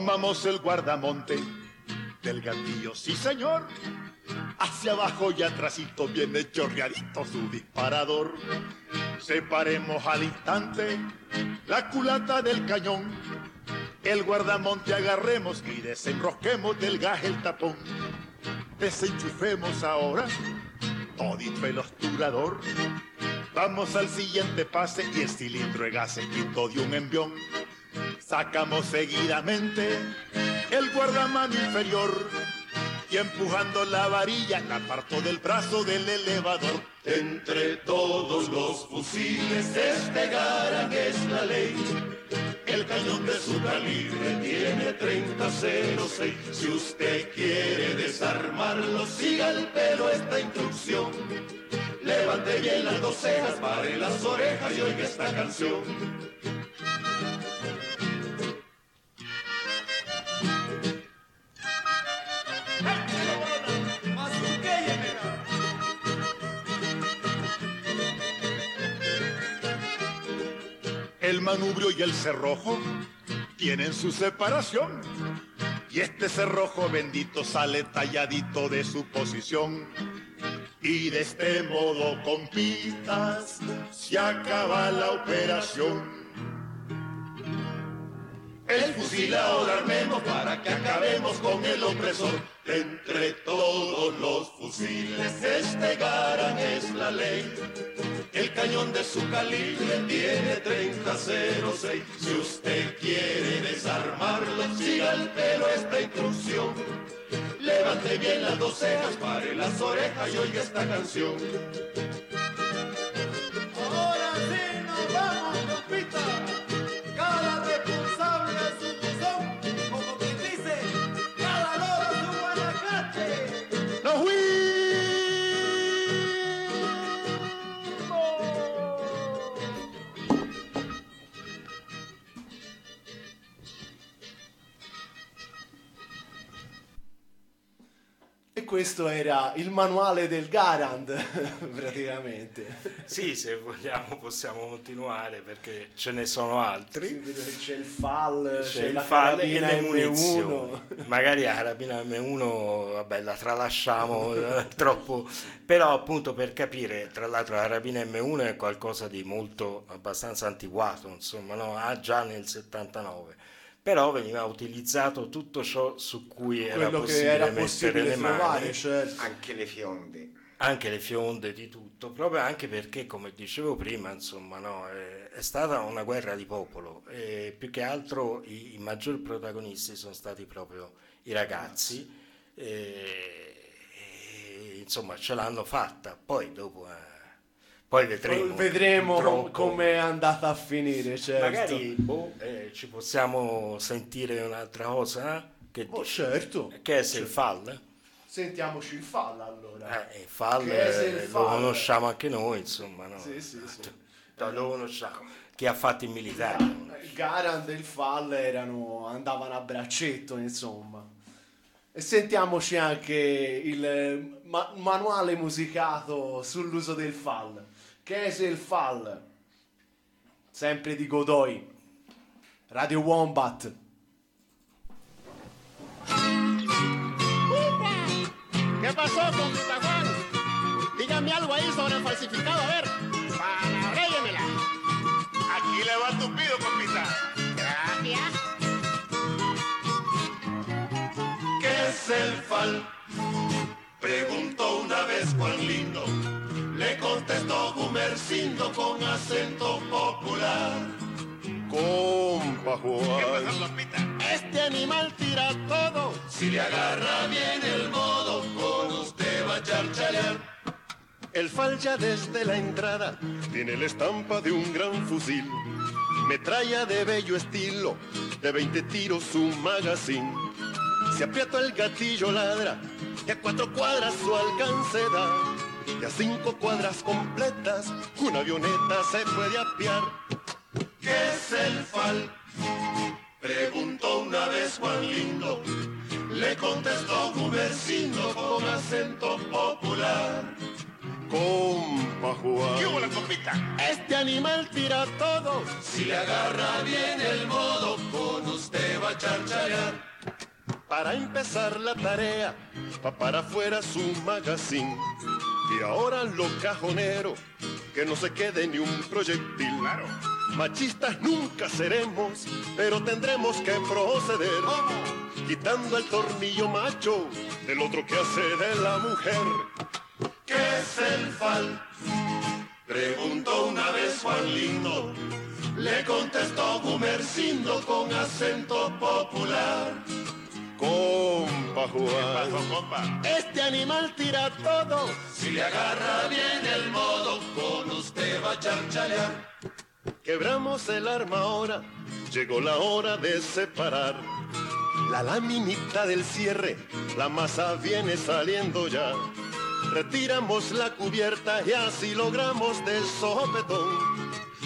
Tomamos el guardamonte del gatillo, sí señor. Hacia abajo y atrásito viene chorreadito su disparador. Separemos al instante la culata del cañón. El guardamonte agarremos y desenrosquemos del gas el tapón. Desenchufemos ahora todito el obturador. Vamos al siguiente pase y el cilindro de gas se quitó de un envión. Sacamos seguidamente el guardamano inferior y empujando la varilla la apartó del brazo del elevador. Entre todos los fusiles este Garang es la ley. El cañón de su calibre tiene 3006. Si usted quiere desarmarlo, siga el pelo esta instrucción. Levante bien las dos cejas, pare las orejas y oiga esta canción. Manubrio y el cerrojo tienen su separación. Y este cerrojo bendito sale talladito de su posición. Y de este modo, compitas, se acaba la operación. El fusil ahora armemos para que acabemos con el opresor. Entre todos los fusiles este Garang es la ley. El cañón de su calibre tiene 3006. Si usted quiere desarmarlo, siga el pelo esta instrucción. Levante bien las dos cejas, pare las orejas y oiga esta canción. Ahora sí nos vamos, compita. Questo era il manuale del Garand, [laughs] praticamente. Sì, se vogliamo possiamo continuare perché ce ne sono altri. C'è il FAL, c'è, C'è il la FAL e le M1. munizioni. Magari la carabina M1, vabbè, la tralasciamo [laughs] eh, troppo. Però appunto per capire, tra l'altro la carabina M1 è qualcosa di molto abbastanza antiquato, insomma, no? Ah, già nel 79. Però veniva utilizzato tutto ciò su cui era Quello che possibile era mettere possibile le mani. trovare, certo. Anche le fionde. anche le fionde di tutto, proprio anche perché, come dicevo prima, insomma, no, è, è stata una guerra di popolo e più che altro i, i maggiori protagonisti sono stati proprio i ragazzi e, e, insomma ce l'hanno fatta, poi dopo eh, poi vedremo, vedremo come è andata a finire, certo. Magari boh, eh, ci possiamo sentire un'altra cosa? eh? Che Oh, dici? certo. Che è se il fall? Sentiamoci il FAL allora. Eh, il fall se il eh, lo fall? conosciamo anche noi, insomma, no? Sì, sì, sì. No, lo conosciamo. Chi ha fatto il militare? Il Garand e il FAL erano, andavano a braccetto, insomma. E sentiamoci anche il eh, ma- manuale musicato sull'uso del FAL. Che è se il FAL? Sempre di Godoy. Radio Wombat. ¿Qué pasó, compita Juan? Dígame algo ahí sobre el falsificado, a ver. Palabréyemela. Aquí le va tu pido, compita. Gracias. ¿Qué es el fal? Preguntó una vez Juan Lindo. Contestó Gumercindo con acento popular. Compa Juan. Este animal tira todo. Si le agarra bien el modo, con usted va a charchalear. El fal ya desde la entrada tiene la estampa de un gran fusil. Metralla de bello estilo, de 20 tiros su magazine. Si aprieto el gatillo ladra, y a cuatro cuadras su alcance da. Y a cinco cuadras completas, una avioneta se puede apiar. ¿Qué es el fal? Preguntó una vez Juan Lindo. Le contestó Gumercindo con acento popular. Compa Juan. ¿Qué hubo la compita? Este animal tira todo. Si le agarra bien el modo, con usted va a charcharear. Para empezar la tarea, va para afuera su magazine. Y ahora lo cajonero, que no se quede ni un proyectil. Machistas nunca seremos, pero tendremos que proceder. Quitando el tornillo macho del otro que hace de la mujer. ¿Qué es el fal? Preguntó una vez Juan Lindo. Le contestó Gumercindo con acento popular. Compa Compa Juan. Este animal tira todo. Si le agarra bien el modo, con usted va a charchalear. Quebramos el arma ahora, llegó la hora de separar. La laminita del cierre, la masa viene saliendo ya. Retiramos la cubierta y así logramos del sopetón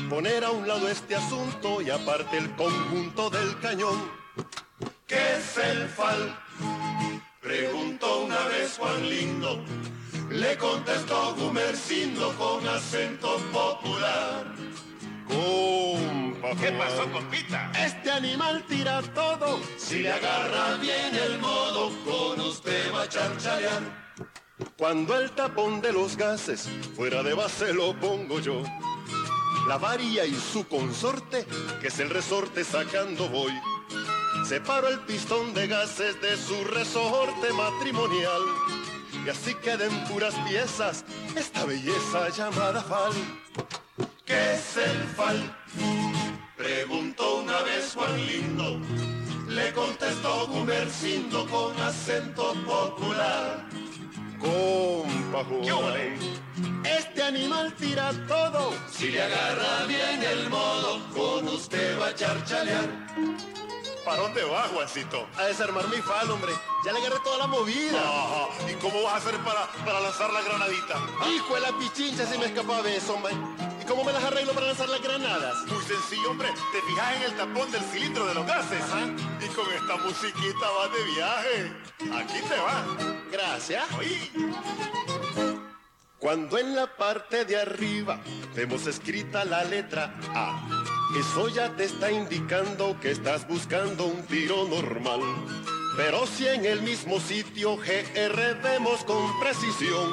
poner a un lado este asunto y aparte el conjunto del cañón. ¿Qué es el fal? Preguntó una vez Juan Lindo. Le contestó Gumercindo con acento popular. Compa ¿Qué pasó, compita? Este animal tira todo. Si le agarra bien el modo, con usted va a charchalear. Cuando el tapón de los gases fuera de base lo pongo yo. La varía y su consorte, que es el resorte sacando voy. Separo el pistón de gases de su resorte matrimonial. Y así queden puras piezas esta belleza llamada fal. ¿Qué es el fal? Preguntó una vez Juan Lindo. Le contestó Gumercindo con acento popular. Compa. Este animal tira todo. Si le agarra bien el modo, con usted va a charchalear. ¿Para dónde va, Juancito? A desarmar mi fal, hombre. Ya le agarré toda la movida. ¿Y cómo vas a hacer para, para lanzar la granadita? Hijo de la pichincha si me escapaba de eso, hombre. ¿Y cómo me las arreglo para lanzar las granadas? Muy sencillo, hombre. Te fijas en el tapón del cilindro de los gases. Y con esta musiquita vas de viaje. Aquí te va. Gracias. Cuando en la parte de arriba vemos escrita la letra A, eso ya te está indicando que estás buscando un tiro normal. Pero si en el mismo sitio GR vemos con precisión,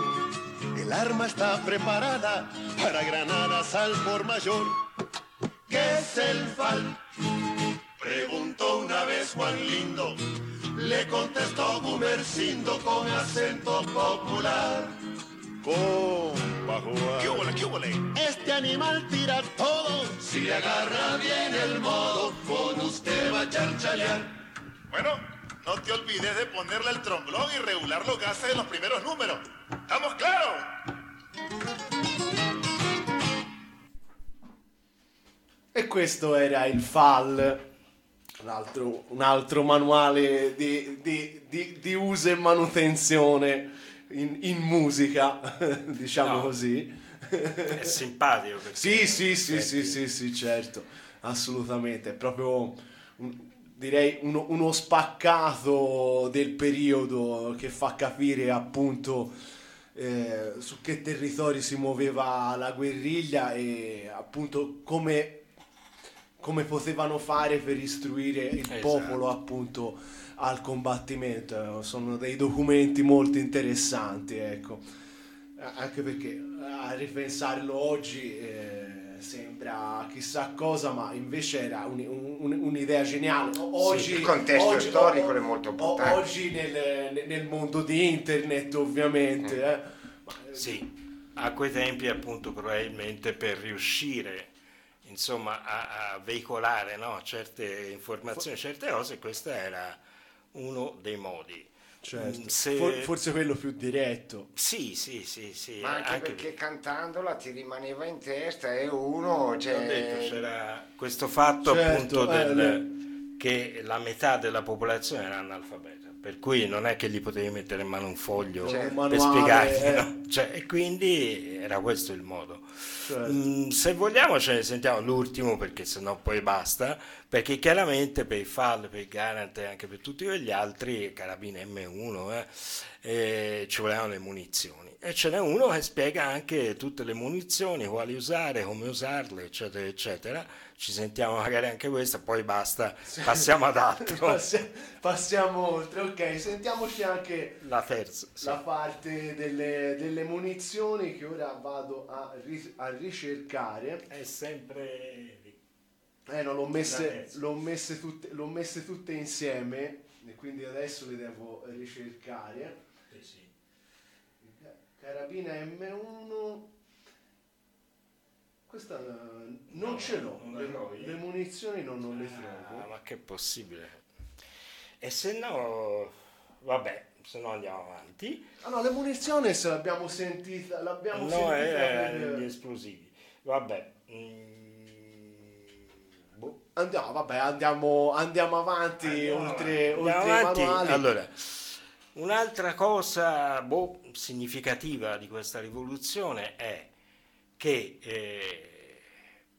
el arma está preparada para granadas al por mayor. ¿Qué es el fal? Preguntó una vez Juan Lindo. Le contestó Gumercindo con acento popular. Compa Juan. ¿Qué huele, qué huele? Este animal tira todo. Si le agarra bien el modo, con usted va a charchalear. Bueno, no te olvides de ponerle el tromblón y regular los gases de los primeros números. ¿Estamos claros? E questo era il FAL, un altro, un altro manuale di, di- di- di uso e manutenzione in, in musica, [laughs] diciamo No. così. È simpatico [laughs] Sì, sì, sì, sì, sì, sì, certo, assolutamente. È proprio, un- direi, uno, uno spaccato del periodo che fa capire appunto eh, su che territori si muoveva la guerriglia e appunto come, come potevano fare per istruire il Esatto. popolo appunto al combattimento. Sono dei documenti molto interessanti, ecco. Anche perché a ripensarlo oggi eh, sembra chissà cosa, ma invece era un- un- un'idea geniale. Oggi, il contesto oggi- storico o- è molto importante. Oggi nel, nel mondo di internet, ovviamente. Mm. eh. Ma, eh, Sì, a quei tempi appunto probabilmente per riuscire insomma a, a veicolare no, certe informazioni, certe cose, questo era uno dei modi. certo. Mm, se- For- forse quello più diretto. Sì, sì, sì, sì. Ma anche, anche perché cantandola ti rimaneva in testa e uno cioè, detto, c'era questo fatto Certo, appunto eh, del- che la metà della popolazione era analfabeta, per cui non è che gli potevi mettere in mano un foglio Certo. per Manuale, spiegargli, eh. no? Cioè, e quindi era questo il modo. Certo. Mm, se vogliamo ce ne sentiamo l'ultimo perché sennò poi basta, perché chiaramente per i FAL, per i Garant e anche per tutti quegli altri, carabine M1, eh, eh, ci volevano le munizioni. E ce n'è uno che spiega anche tutte le munizioni, quali usare, come usarle, eccetera, eccetera. Ci sentiamo magari anche questa, poi basta, passiamo ad altro. [laughs] Passi- Passiamo oltre, ok, sentiamoci anche La terza. sì. la parte delle, delle munizioni che ora vado a, ri- a ricercare. È sempre. Eh no, l'ho messe, l'ho messe tutte, l'ho messe tutte insieme e quindi adesso le devo ricercare. Carabina M1. Questa eh, non No, ce l'ho, non le, le munizioni non, non le Ah, trovo. ma che è possibile? E se no, vabbè, se no andiamo avanti. Ah no, le munizioni se l'abbiamo sentita, l'abbiamo No, sentita per- gli esplosivi. Vabbè. mm, Andiamo, vabbè, andiamo, andiamo avanti oltre, Andiamo oltre avanti. manuali. Allora, un'altra cosa boh, significativa di questa rivoluzione è che eh,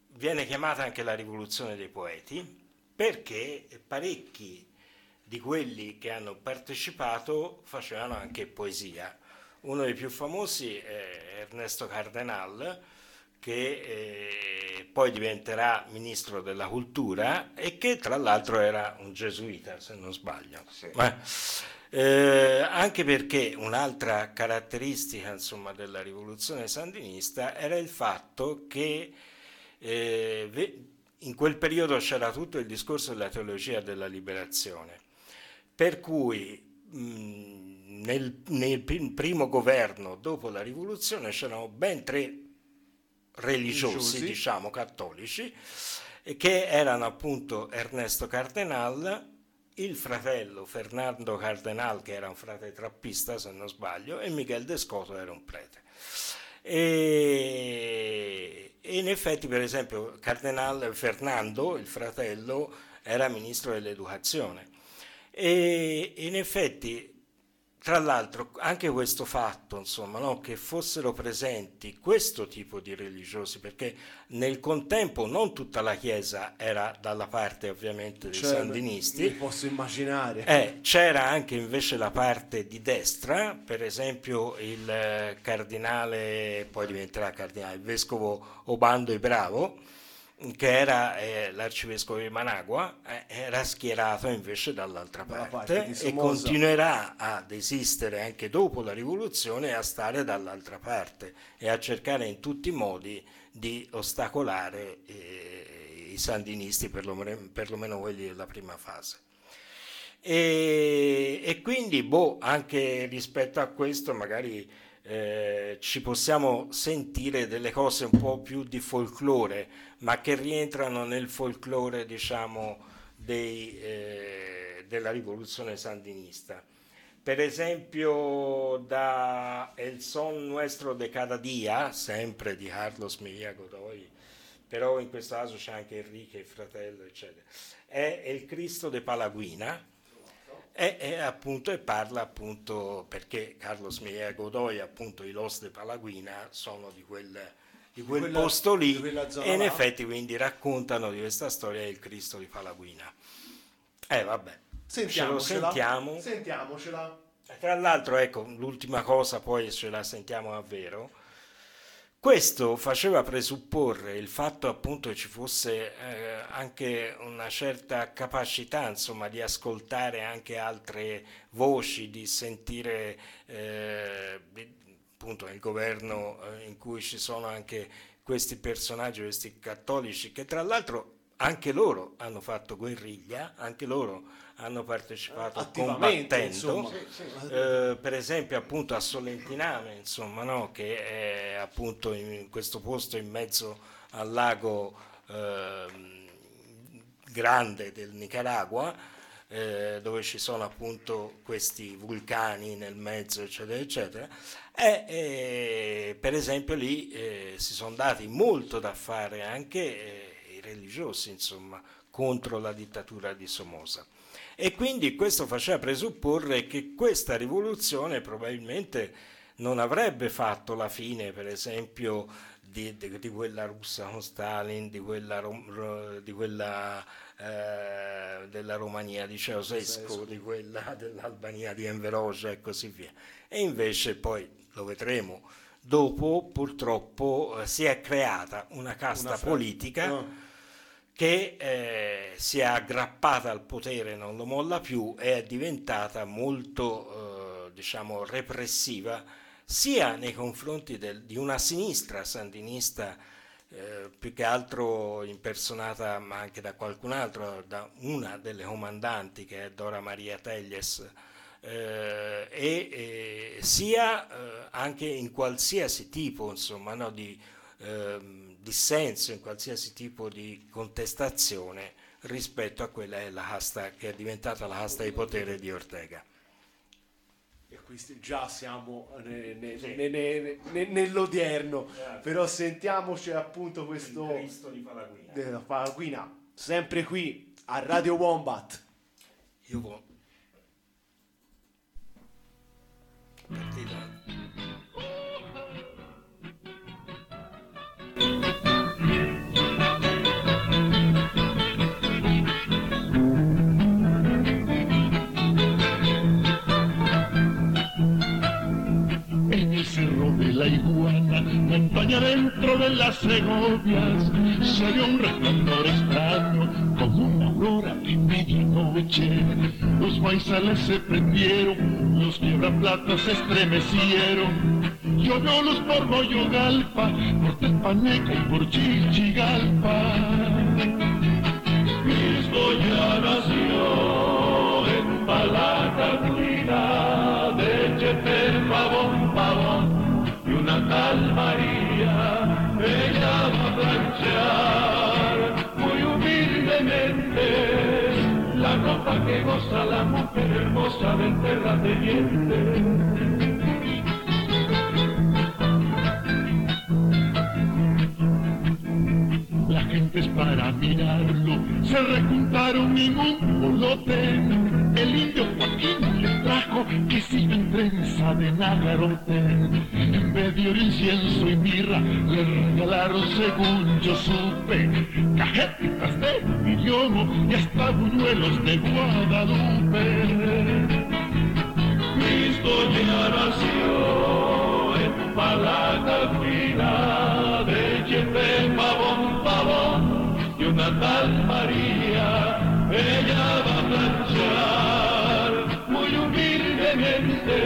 viene chiamata anche la rivoluzione dei poeti perché parecchi di quelli che hanno partecipato facevano anche poesia. Uno dei più famosi è Ernesto Cardenal, che eh, poi diventerà ministro della cultura e che tra l'altro era un gesuita, se non sbaglio. Ma, eh, anche perché un'altra caratteristica insomma, della rivoluzione sandinista era il fatto che eh, in quel periodo c'era tutto il discorso della teologia della liberazione, per cui mh, nel, nel prim- primo governo dopo la rivoluzione c'erano ben tre religiosi, Religiosi. diciamo cattolici, che erano appunto Ernesto Cardenal, il fratello Fernando Cardenal, che era un frate trappista se non sbaglio, e Miguel Descoto era un prete. E, in effetti, per esempio, Cardenal Fernando, il fratello, era ministro dell'educazione. E in effetti, tra l'altro, anche questo fatto, insomma, no, che fossero presenti questo tipo di religiosi, perché nel contempo non tutta la Chiesa era dalla parte ovviamente dei Cioè, sandinisti, posso immaginare. eh, c'era anche invece la parte di destra, per esempio il eh, cardinale, poi diventerà cardinale, il vescovo Obando e Bravo, che era eh, l'arcivescovo di Managua, eh, era schierato invece dall'altra Dalla parte, parte e continuerà ad esistere anche dopo la rivoluzione a stare dall'altra parte e a cercare in tutti i modi di ostacolare eh, i sandinisti, perlomeno, perlomeno quelli della prima fase. E, e quindi, boh, anche rispetto a questo, magari eh, ci possiamo sentire delle cose un po' più di folklore, ma che rientrano nel folklore, diciamo, dei, eh, della rivoluzione sandinista. Per esempio, da El Son Nuestro de Cada Día, sempre di Carlos Mejía Godoy, però in questo caso c'è anche Enrique, il fratello, eccetera. È Il Cristo de Palaguina, e, e appunto, e parla appunto perché Carlos Mejía Godoy, appunto i Los de Palaguina sono di quel, di quel quella- posto lì e in là. effetti quindi raccontano di questa storia del Cristo di Palaguina. Eh vabbè, ce lo Sentiamocela. sentiamo. Sentiamocela. Tra l'altro, ecco, l'ultima cosa, poi ce la sentiamo davvero. Questo faceva presupporre il fatto appunto che ci fosse eh, anche una certa capacità, insomma, di ascoltare anche altre voci, di sentire eh, appunto nel governo eh, in cui ci sono anche questi personaggi, questi cattolici, che tra l'altro anche loro hanno fatto guerriglia, anche loro hanno partecipato combattendo. Sì, sì. eh, per esempio appunto a Solentiname, insomma, no? che è appunto in questo posto in mezzo al lago ehm, grande del Nicaragua, eh, dove ci sono appunto questi vulcani nel mezzo, eccetera, eccetera, e eh, per esempio lì eh, si sono dati molto da fare anche eh, religiosi, insomma, contro la dittatura di Somoza. E quindi questo faceva presupporre che questa rivoluzione probabilmente non avrebbe fatto la fine, per esempio, di, di- di quella russa con Stalin, di quella, di quella eh, della Romania di Ceausescu, di quella dell'Albania di Enver Hoxha e così via. E invece poi, lo vedremo, dopo purtroppo eh, si è creata una casta Una politica Ah. Che eh, si è aggrappata al potere, non lo molla più è diventata molto, eh, diciamo, repressiva sia nei confronti del- di una sinistra sandinista, eh, più che altro impersonata ma anche da qualcun altro, da una delle comandanti che è Dora Maria Telles, eh, e sia eh, anche in qualsiasi tipo insomma, no, di ehm, dissenso, in qualsiasi tipo di contestazione rispetto a quella che è, la casta, che è diventata la casta di potere di Ortega. E questi già siamo ne- ne- ne- ne- ne- nell'odierno, però sentiamoci appunto questo Cristo di Palaguina. della Palaguina, sempre qui a Radio Wombat. Io vo- Partita. Montaña dentro de las segovias, se vio un resplandor extraño, como una aurora de medianoche. Los maizales se prendieron, los quiebraplatas se estremecieron. Luz por Moyogalpa, por Tepaneca y por Chichigalpa. Ya nació en Palacatulina, tal María, ella va a planchar muy humildemente la ropa que goza la mujer hermosa terrateniente. La para mirarlo, se recuntaron en un. El indio Joaquín le trajo que si en trenza de nagarote. En vez de incienso y mirra, le regalaron, según yo supe, cajetitas de idiomo y hasta buñuelos de Guadalupe. Cristo ya nació en y una tal María, ella va a planchar muy humildemente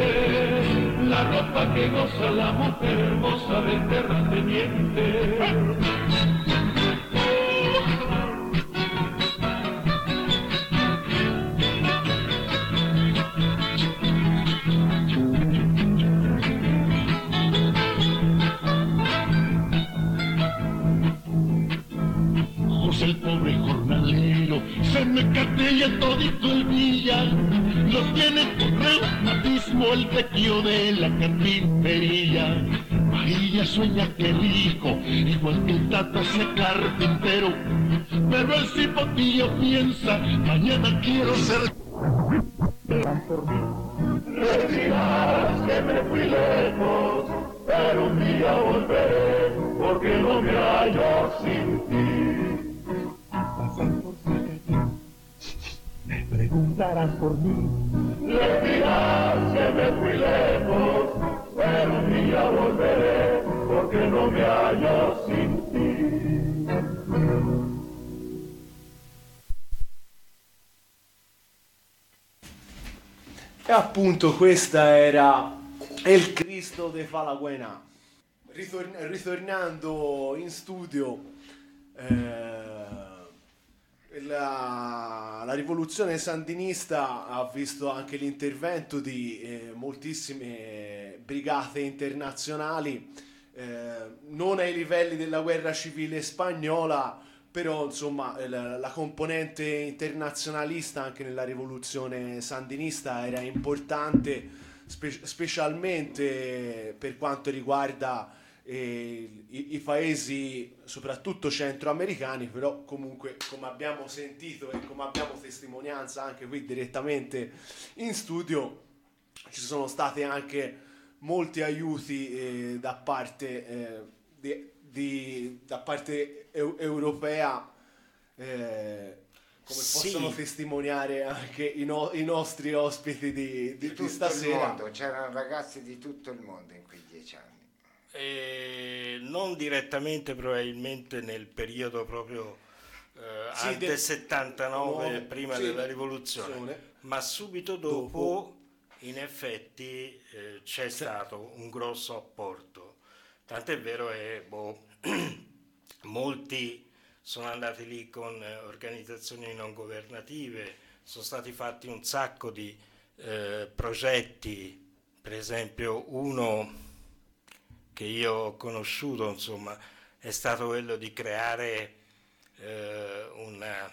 la ropa que goza la mujer hermosa del terrateniente. Me catella todito el villa lo tiene con reumatismo el tequio de la carpintería María sueña que rico igual que el tata sea carpintero pero el cipotillo piensa mañana quiero ser Retirarás que me fui lejos, pero un día volveré, porque no me hallo sin ti. Preguntarán por mí, le dirás que me fui lejos, pero un día volveré, porque no me hallo sin ti. E appunto questa era El Cristo de Falagüena. Ritorn- ritornando in studio, eh, la, la rivoluzione sandinista ha visto anche l'intervento di eh, moltissime brigate internazionali, eh, non ai livelli della guerra civile spagnola, però insomma eh, la, la componente internazionalista anche nella rivoluzione sandinista era importante, spe- specialmente per quanto riguarda eh, i, i paesi soprattutto centroamericani, però comunque come abbiamo sentito e come abbiamo testimonianza anche qui direttamente in studio, ci sono stati anche molti aiuti eh, da parte, eh, di- di- da parte eu- europea. eh, come Sì. possono testimoniare anche i, no- i nostri ospiti di, di, di stasera. mondo, c'erano ragazzi di tutto il mondo in quei dieci anni. Eh, non direttamente probabilmente nel periodo proprio eh, Sì, ante del- 79 no, prima sì, della rivoluzione. rivoluzione. ma subito dopo, in effetti eh, c'è stato un grosso apporto. Tant'è vero che boh, [clears throat] molti sono andati lì con eh, organizzazioni non governative sono stati fatti un sacco di eh, progetti. Per esempio uno che io ho conosciuto, insomma, è stato quello di creare eh, una-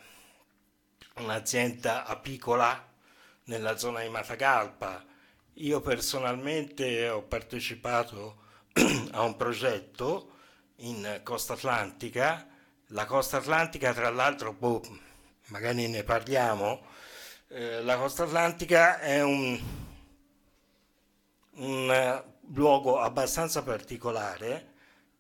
un'azienda apicola nella zona di Matagalpa io personalmente ho partecipato [clears throat] a un progetto in Costa Atlantica. La Costa Atlantica, tra l'altro, boh, magari ne parliamo, eh, la Costa Atlantica è un, un luogo abbastanza particolare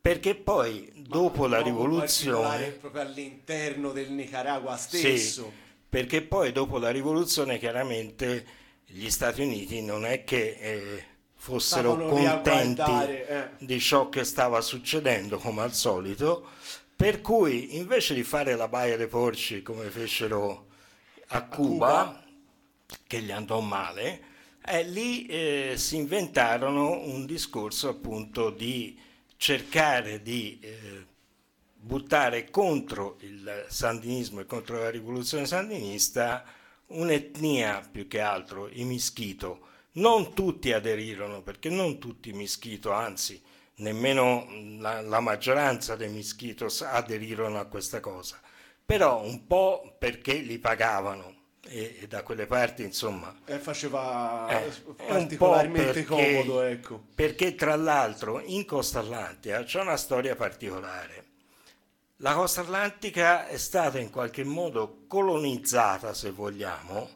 perché poi dopo la rivoluzione proprio all'interno del Nicaragua sì, stesso. perché poi dopo la rivoluzione chiaramente gli Stati Uniti non è che eh, fossero Stavano a contenti eh. di ciò che stava succedendo come al solito, per cui invece di fare la baia dei porci come fecero a Cuba, che gli andò male, eh, lì eh, si inventarono un discorso appunto di cercare di eh, buttare contro il sandinismo e contro la rivoluzione sandinista un'etnia più che altro, i Mischito. Non tutti aderirono, perché non tutti i Mischito, anzi, nemmeno la, la maggioranza dei Mischitos aderirono a questa cosa, però un po' perché li pagavano e, e da quelle parti, insomma, E faceva eh, è un po' particolarmente perché- comodo, ecco. Perché tra l'altro in Costa Atlantica c'è una storia particolare. La costa atlantica è stata in qualche modo colonizzata, se vogliamo,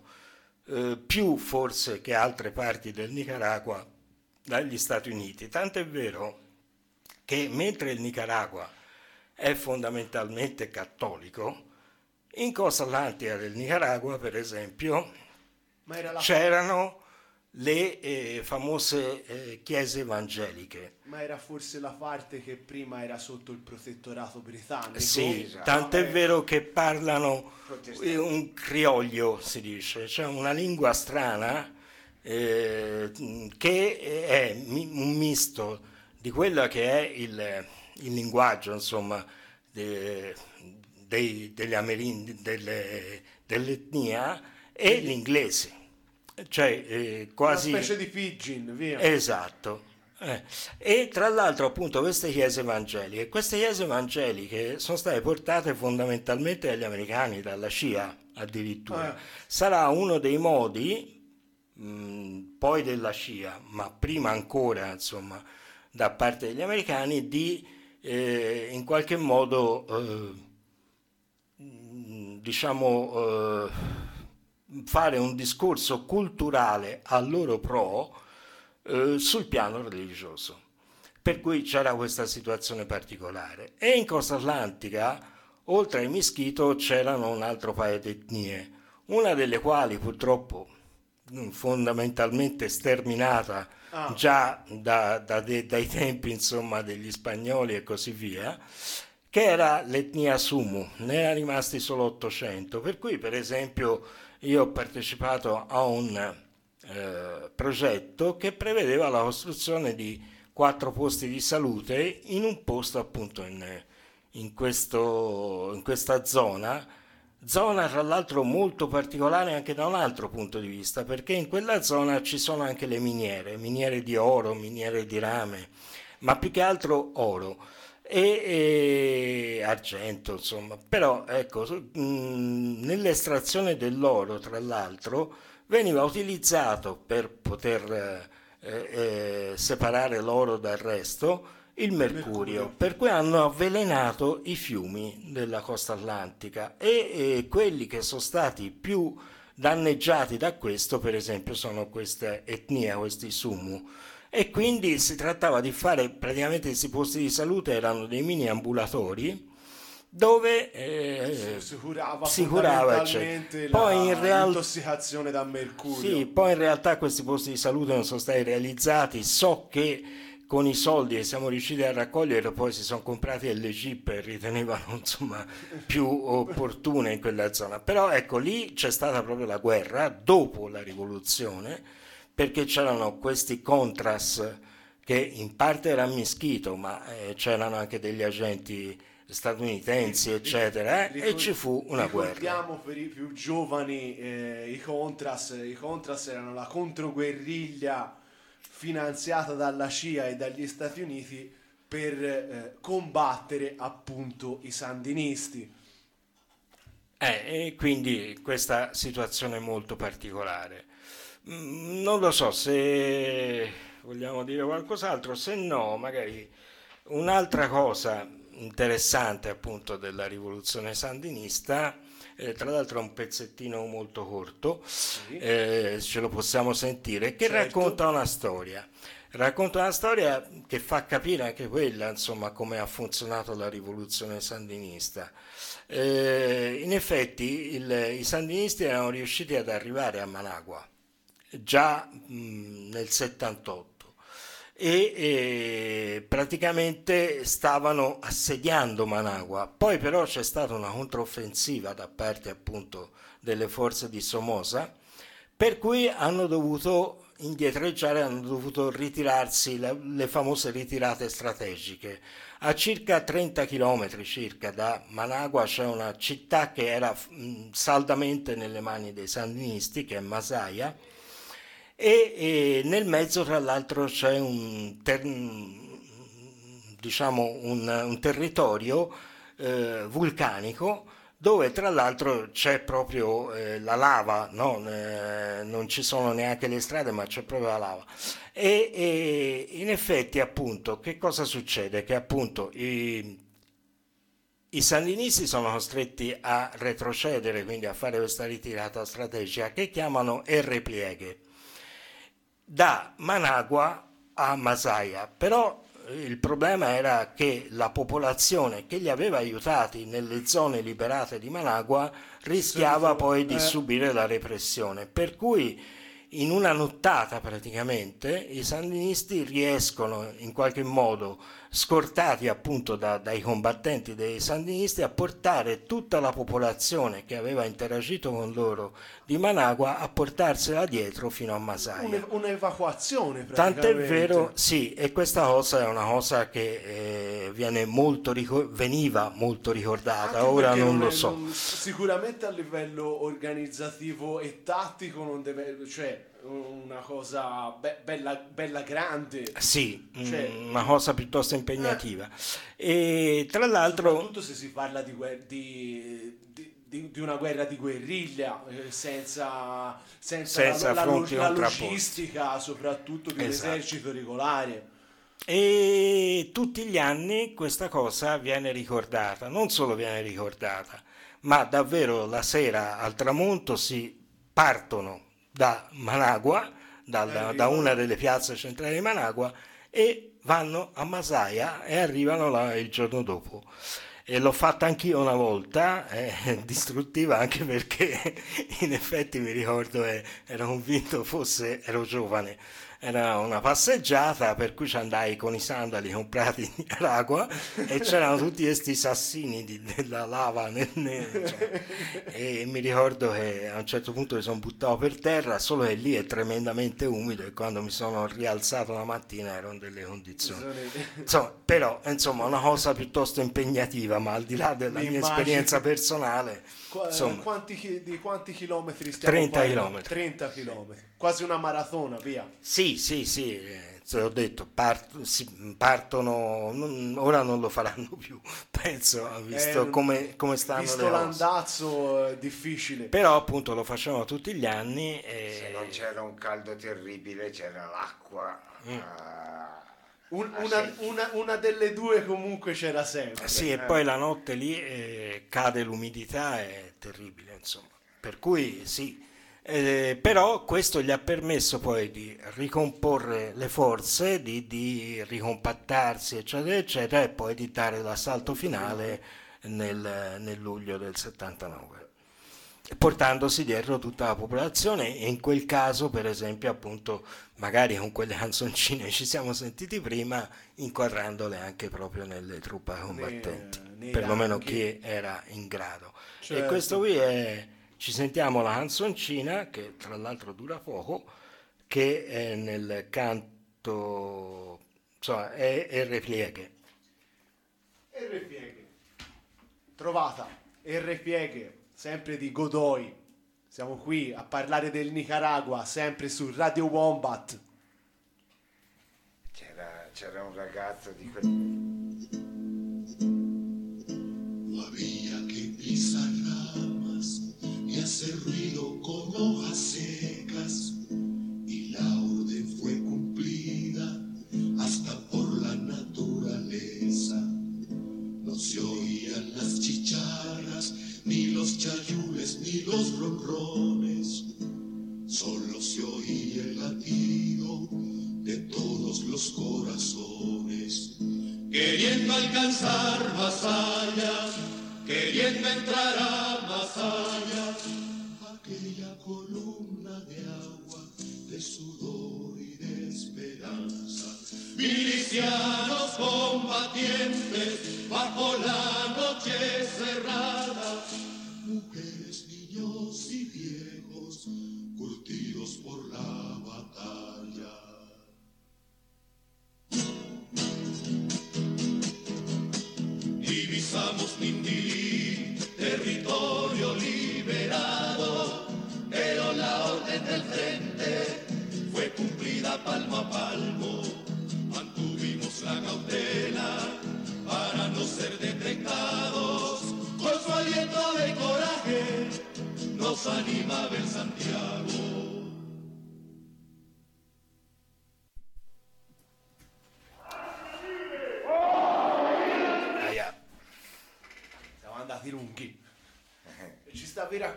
eh, più forse che altre parti del Nicaragua dagli Stati Uniti. Tanto è vero che mentre il Nicaragua è fondamentalmente cattolico, in costa atlantica del Nicaragua, per esempio, la- c'erano le eh, famose eh, chiese evangeliche. Ma era forse la parte che prima era sotto il protettorato britannico. Sì, Esatto. tant'è vero che parlano eh, un crioglio, si dice, cioè una lingua strana eh, che è mi- un misto di quello che è il, il linguaggio, insomma, de- dei- degli amerindi, delle- dell'etnia e l'inglese. Cioè, eh, quasi... Una specie di pidgin, via. Esatto. Eh, E tra l'altro appunto queste chiese evangeliche, queste chiese evangeliche sono state portate fondamentalmente dagli americani, dalla CIA addirittura. Eh. Sarà uno dei modi, mh, poi della CIA, ma prima ancora insomma da parte degli americani, di eh, in qualche modo eh, diciamo eh, fare un discorso culturale a loro pro eh, sul piano religioso. Per cui c'era questa situazione particolare. E in Costa Atlantica, oltre ai Mischito, c'erano un altro paio di etnie, una delle quali purtroppo fondamentalmente sterminata Ah. già da- da de- dai tempi insomma, degli spagnoli e così via, che era l'etnia Sumu, ne erano rimasti solo 800, per cui per esempio io ho partecipato a un eh, progetto che prevedeva la costruzione di quattro posti di salute in un posto appunto in, in questo- in questa zona, zona tra l'altro molto particolare anche da un altro punto di vista, perché in quella zona ci sono anche le miniere, miniere di oro, miniere di rame, ma più che altro oro e, e argento, insomma. Però ecco, nell'estrazione dell'oro, tra l'altro, veniva utilizzato per poter eh, eh, separare l'oro dal resto il mercurio, mercurio. per cui hanno avvelenato i fiumi della costa atlantica e, e quelli che sono stati più danneggiati da questo, per esempio, sono queste etnie, questi sumu. E quindi si trattava di fare praticamente questi posti di salute erano dei mini ambulatori dove eh, si curava, si curava, eccetera. Poi in realtà l'intossicazione da mercurio. sì, poi in realtà questi posti di salute non sono stati realizzati. So che con i soldi che siamo riusciti a raccogliere poi si sono comprati delle jeep e ritenevano insomma più opportune in quella zona. Però ecco lì c'è stata proprio la guerra dopo la rivoluzione perché c'erano questi contras che in parte era mischito ma eh, c'erano anche degli agenti statunitensi eccetera eh, e ci fu una guerra. Ricordiamo per i più giovani eh, i Contras. I Contras erano la controguerriglia finanziata dalla CIA e dagli Stati Uniti per eh, combattere appunto i sandinisti. Eh, e quindi questa situazione molto particolare. Mm, Non lo so se vogliamo dire qualcos'altro, se no, magari un'altra cosa interessante appunto della rivoluzione sandinista, eh, tra l'altro è un pezzettino molto corto, eh, ce lo possiamo sentire, che Certo. racconta una storia. Racconta una storia che fa capire anche quella, insomma, come ha funzionato la rivoluzione sandinista. Eh, in effetti il- i sandinisti erano riusciti ad arrivare a Managua già mh, nel 78 e, e praticamente stavano assediando Managua. Poi però c'è stata una controffensiva da parte appunto delle forze di Somoza, per cui hanno dovuto indietreggiare, hanno dovuto ritirarsi le, le famose ritirate strategiche. A circa 30 km circa da Managua c'è una città che era mh, saldamente nelle mani dei sandinisti, che è Masaya, e, e nel mezzo tra l'altro c'è un, ter- diciamo un, un territorio eh, vulcanico dove tra l'altro c'è proprio eh, la lava, no? Eh, non ci sono neanche le strade ma c'è proprio la lava. E, e in effetti appunto che cosa succede? Che appunto i, i sandinisti sono costretti a retrocedere, quindi a fare questa ritirata strategica che chiamano R pieghe da Managua a Masaya, però eh, il problema era che la popolazione che li aveva aiutati nelle zone liberate di Managua rischiava poi di eh. subire la repressione, per cui in una nottata praticamente i sandinisti riescono in qualche modo, scortati appunto da- dai combattenti dei sandinisti, a portare tutta la popolazione che aveva interagito con loro di Managua a portarsela dietro fino a Masaya. Un- un'evacuazione Tant'è vero, sì, e questa cosa è una cosa che eh, viene molto ricor- veniva molto ricordata, Anche ora non lo so. non- sicuramente a livello organizzativo e tattico non deve, cioè una cosa be- bella, bella grande. Sì, Cioè, una cosa piuttosto impegnativa. E tra l'altro, soprattutto se si parla di, guer- di- di- di- una guerra di guerriglia eh, senza, senza, Senza la, la- fronti la logistica soprattutto di un Esatto. esercito regolare. E tutti gli anni questa cosa viene ricordata, non solo viene ricordata, ma davvero la sera al tramonto si partono da Managua, dalla- da una delle piazze centrali di Managua, e vanno a Masaya e arrivano là il giorno dopo. E l'ho fatta anch'io una volta, è [laughs] distruttiva anche perché [laughs] in effetti mi ricordo e ero convinto fosse, ero giovane, era una passeggiata per cui ci andai con i sandali comprati in Nicaragua e c'erano tutti questi sassini di- della lava nel- nel- cioè, e mi ricordo che a un certo punto mi sono buttato per terra, solo che lì è tremendamente umido e quando mi sono rialzato la mattina ero in delle condizioni. Insomma, però, insomma, una cosa piuttosto impegnativa, ma al di là della Mi mia esperienza personale, eh, insomma, quanti, di quanti chilometri stiamo 30 parlando? chilometri. 30 chilometri. Quasi una maratona, via. Sì, sì, sì, eh, te l'ho detto, part- si- partono, non- ora non lo faranno [laughs] più, penso, visto Eh, come, come stanno Visto l'andazzo è difficile. Però appunto lo facciamo tutti gli anni e... Se non c'era un caldo terribile, c'era l'acqua. Mm. Un- ah, una, una- una delle due comunque c'era sempre. Sì, e Eh. poi la notte lì eh, cade l'umidità, è terribile, insomma. Per cui sì, Eh, però questo gli ha permesso poi di ricomporre le forze, di, di ricompattarsi, eccetera, eccetera, e poi di dare l'assalto finale nel, nel luglio del 79 portandosi dietro tutta la popolazione e in quel caso per esempio appunto magari con quelle canzoncine ci siamo sentiti prima inquadrandole anche proprio nelle truppe combattenti nei perlomeno ranghi. chi era in grado e Certo. questo qui è ci sentiamo la canzoncina che tra l'altro dura poco che è nel canto insomma è, è replieghe R Pieghe. Trovata. R Pieghe, sempre di Godoy. Siamo qui a parlare del Nicaragua, sempre su Radio Wombat. C'era, c'era un ragazzo di quel... ruido con hojas secas y la orden fue cumplida hasta por la naturaleza. No se oían las chicharras, ni los chayules, ni los ronrones, solo se oía el latido de todos los corazones, queriendo alcanzar más allá, queriendo entrar a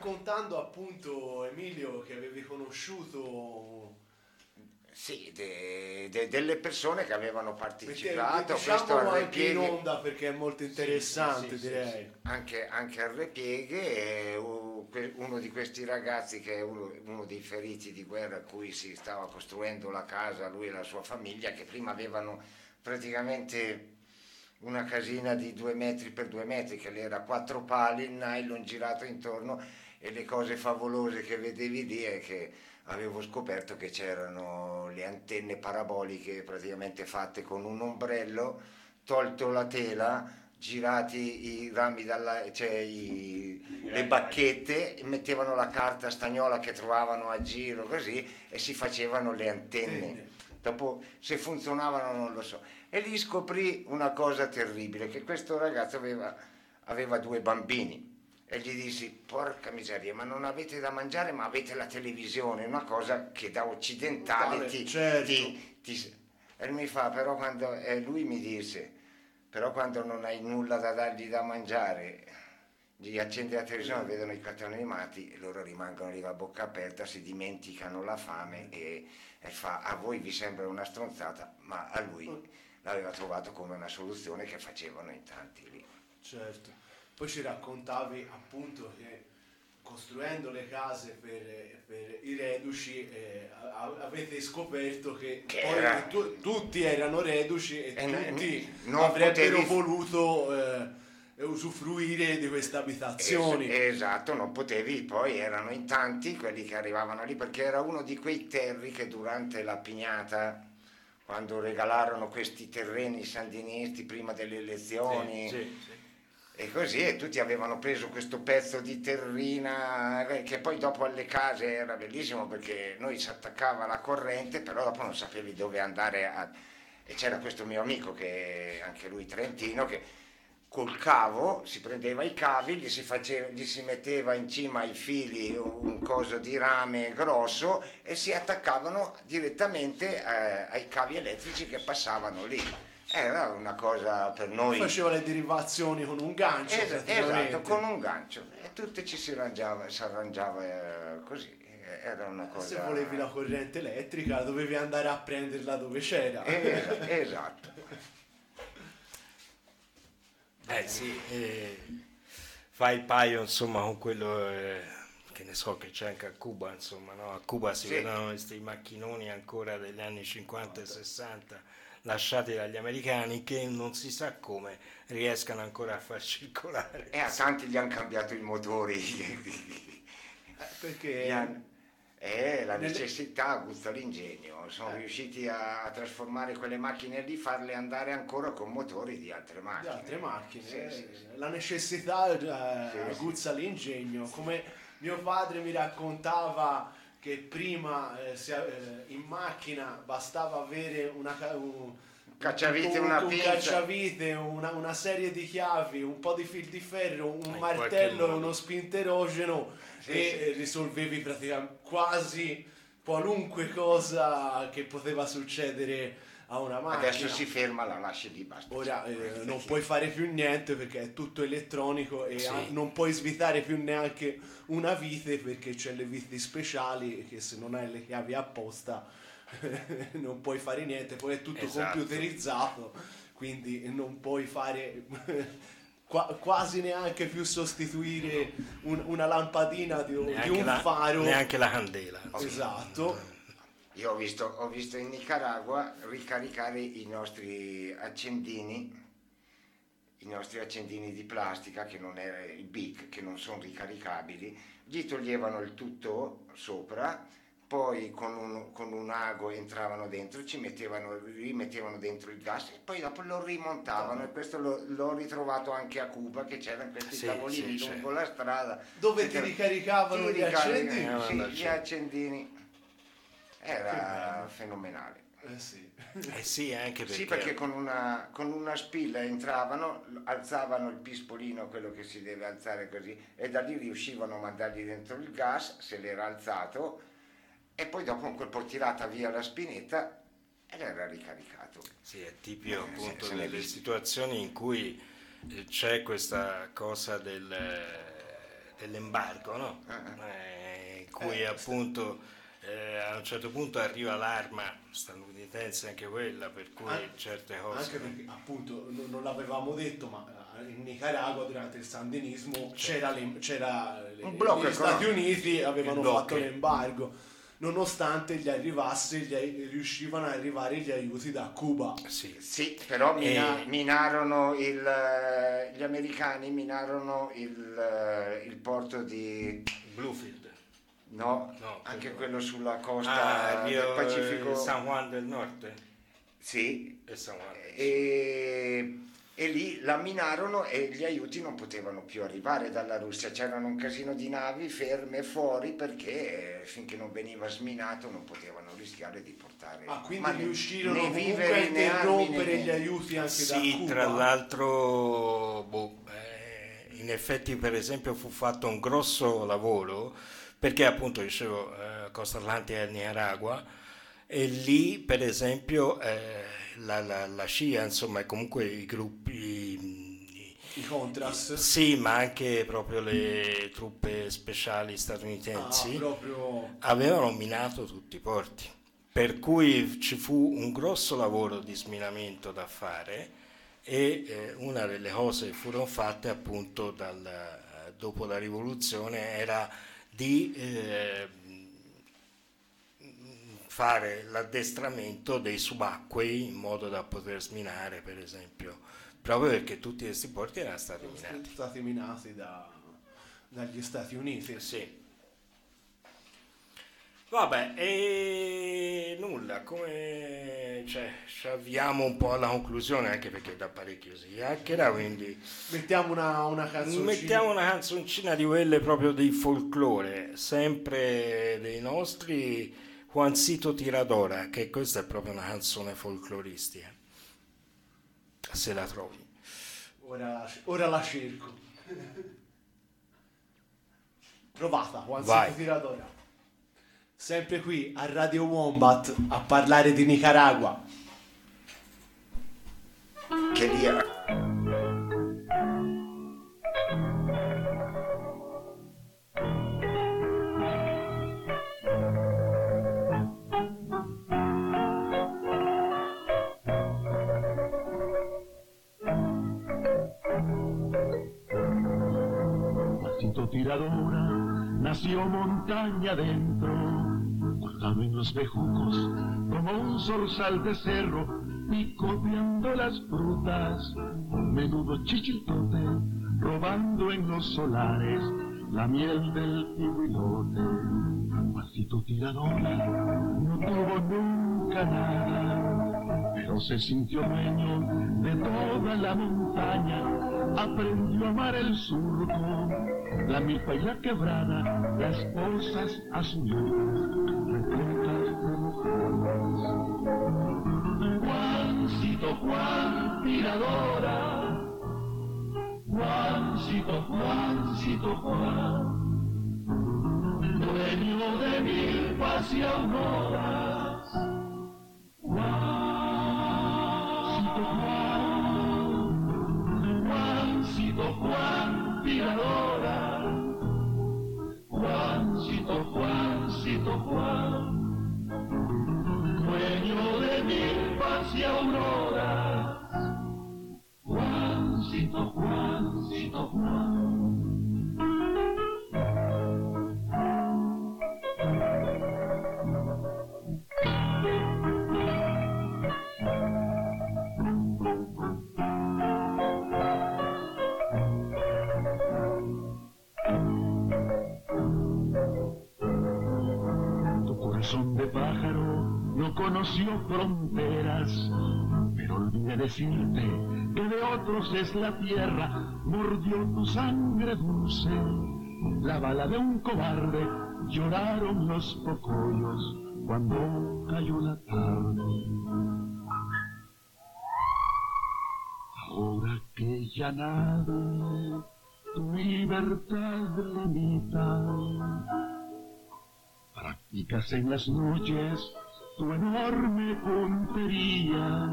raccontando appunto Emilio che avevi conosciuto Sì, de- de- delle persone che avevano partecipato a questo diciamolo anche in onda perché è molto interessante Sì, sì, direi. sì. Anche, anche al Repieghe, uno di questi ragazzi che è uno, uno dei feriti di guerra a cui si stava costruendo la casa, lui e la sua famiglia, che prima avevano praticamente una casina di due metri per due metri, che lì era quattro pali, il nylon girato intorno e le cose favolose che vedevi lì è che avevo scoperto che c'erano le antenne paraboliche praticamente fatte con un ombrello, tolto la tela, girati i rami dalla, cioè i- le bacchette, mettevano la carta stagnola che trovavano a giro così e si facevano le antenne. Dopo se funzionavano non lo so. E lì scoprì una cosa terribile, che questo ragazzo aveva, aveva due bambini e gli dissi, porca miseria, ma non avete da mangiare ma avete la televisione, una cosa che da occidentale Tale, ti... certo. ti- ti- E mi fa, però quando... E lui mi disse, però quando non hai nulla da dargli da mangiare, gli accendi la televisione, vedono i cartoni animati e loro rimangono lì a bocca aperta, si dimenticano la fame e, e fa, a voi vi sembra una stronzata, ma a lui l'aveva trovato come una soluzione che facevano in tanti lì. Certo. Poi ci raccontavi appunto che costruendo le case per, per i reduci eh, avete scoperto che, Che poi era- tu- tutti erano reduci e, E n- tutti non avrebbero potevi- voluto eh, usufruire di queste abitazioni. Es- esatto, non potevi, poi erano in tanti quelli che arrivavano lì perché era uno di quei terri che durante la pignata, quando regalarono questi terreni sandinisti prima delle elezioni, Sì, sì, sì. E così e tutti avevano preso questo pezzo di terrina eh, che poi dopo alle case era bellissimo perché noi si attaccava la corrente, però dopo non sapevi dove andare a... E c'era questo mio amico che anche lui trentino che col cavo si prendeva i cavi, gli si, faceva- gli si metteva in cima ai fili un coso di rame grosso e si attaccavano direttamente eh, ai cavi elettrici che passavano lì. Era una cosa per noi... Faceva le derivazioni con un gancio. Es- esatto, con un gancio e tutti ci si arrangiava, si arrangiava eh, così, era una cosa... Se volevi la corrente elettrica dovevi andare a prenderla dove c'era. Eh, esatto. [laughs] Eh sì, eh, fai il paio insomma con quello eh, che ne so che c'è anche a Cuba, insomma, no? A Cuba si Sì. vedono questi macchinoni ancora degli anni 50 e 60 lasciati dagli americani che non si sa come riescano ancora a far circolare. E a tanti gli hanno cambiato i motori. perché han- Eh, la necessità guzza l'ingegno, sono riusciti a, trasformare quelle macchine lì, farle andare ancora con motori di altre di macchine. altre macchine. Sì, eh, sì, sì. La necessità eh, Sì, sì. aguzza l'ingegno. Come mio padre mi raccontava che prima eh, si- eh, in macchina bastava avere una, un, Cacciavite, un- una un cacciavite, una, una serie di chiavi, un po' di fil di ferro, un In qualche martello e uno spinterogeno Sì, e sì. eh, risolvevi praticamente quasi qualunque cosa che poteva succedere a una macchina. Adesso si ferma, la lasci lì, basta. Ora eh, non puoi fare più niente perché è tutto elettronico e Sì. a- non puoi svitare più neanche una vite perché c'è le viti speciali che se non hai le chiavi apposta [laughs] non puoi fare niente, poi è tutto Esatto. computerizzato, quindi non puoi fare [laughs] qua- quasi neanche più sostituire un- una lampadina di, un- di un la- faro. neanche la candela. Esatto. Io ho visto, ho visto in Nicaragua ricaricare i nostri accendini, i nostri accendini di plastica, che non era i BIC, che non sono ricaricabili, gli toglievano il tutto sopra, poi con un, con un ago entravano dentro, ci mettevano, rimettevano dentro il gas e poi dopo lo rimontavano e questo lo- l'ho ritrovato anche a Cuba che c'erano questi Sì, tavolini sì, lungo la strada. Dove ti ricaricavano ti gli accendini? Sì, gli accendini. Era fenomenale. Eh sì. Eh sì, anche perché... Sì, perché con una, con una spilla entravano, alzavano il pispolino, quello che si deve alzare così, e da lì riuscivano a mandargli dentro il gas, se l'era alzato, e poi dopo un colpo tirata via la spinetta ed era ricaricato. Sì, è tipico Eh, appunto se è delle situazioni in cui eh, c'è questa cosa del, dell'embargo, no? Eh, in cui appunto eh, a un certo punto arriva l'arma statunitense, anche quella, per cui An- certe cose... Anche perché appunto non, non l'avevamo detto, ma eh, in Nicaragua durante il sandinismo c'era, l'em- c'era le- Un blocco gli Stati. Uniti avevano fatto l'embargo, nonostante gli arrivasse, gli riuscivano ad arrivare gli aiuti da Cuba. Sì, Sì, però mina- E- minarono il, gli americani minarono il, eh, il porto di... Bluefield. No, No, anche quello- sulla costa Ah, Rio, del Pacifico. San Juan del Nord. Sì, E San Juan. e, e lì la minarono e gli aiuti non potevano più arrivare dalla Russia, c'erano un casino di navi ferme fuori perché eh, finché non veniva sminato non potevano rischiare di portare Ah, quindi ma riuscirono né comunque viveri, a armi, interrompere gli aiuti anche da Sì, tra l'altro, boh, eh, in effetti per esempio fu fatto un grosso lavoro perché appunto dicevo eh, Costa Atlantica e Nicaragua e lì per esempio eh, la, la, la CIA insomma e comunque i gruppi I Contras. sì ma anche proprio le truppe speciali statunitensi Ah, proprio... avevano minato tutti i porti, per cui ci fu un grosso lavoro di sminamento da fare e eh, una delle cose che furono fatte appunto dal, dopo la rivoluzione era di eh, fare l'addestramento dei subacquei in modo da poter sminare per esempio, proprio perché tutti questi porti erano stati minati. stati minati da- dagli Stati Uniti. Sì. Vabbè, e nulla, come cioè, ci avviamo un po' alla conclusione, anche perché da parecchio si chiacchiera, quindi Mettiamo una, una canzoncina. mettiamo una canzoncina di quelle proprio di folklore, sempre dei nostri Juancito Tiradora, che questa è proprio una canzone folcloristica, se la trovi. Ora, ora la cerco. [laughs] Provata, Vai. Juancito Tiradora. Sempre qui a Radio Wombat a parlare di Nicaragua. Che lì Juancito Tiradora nació montaña adentro, colgado en los bejucos como un zorzal de cerro, picoteando las frutas, menudo chichitote, robando en los solares la miel del tibuilote. Juancito Tiradora no tuvo nunca nada, pero se sintió dueño de toda la montaña, aprendió a amar el surco, la milpa y la quebrada, las pozas azuleras, Juan Tiradora, Juancito Juancito Juan, dueño de milpas y auroras. Juancito Juan, Juancito Juan Tiradora, Juancito Juancito Juan, hacia Aurora. Juancito, Juancito, Juan. Conoció fronteras, pero olvidé decirte que de otros es la tierra, mordió tu sangre dulce, la bala de un cobarde, lloraron los pocollos cuando cayó la tarde. Ahora que ya nada tu libertad limita, practicas en las noches tu enorme puntería.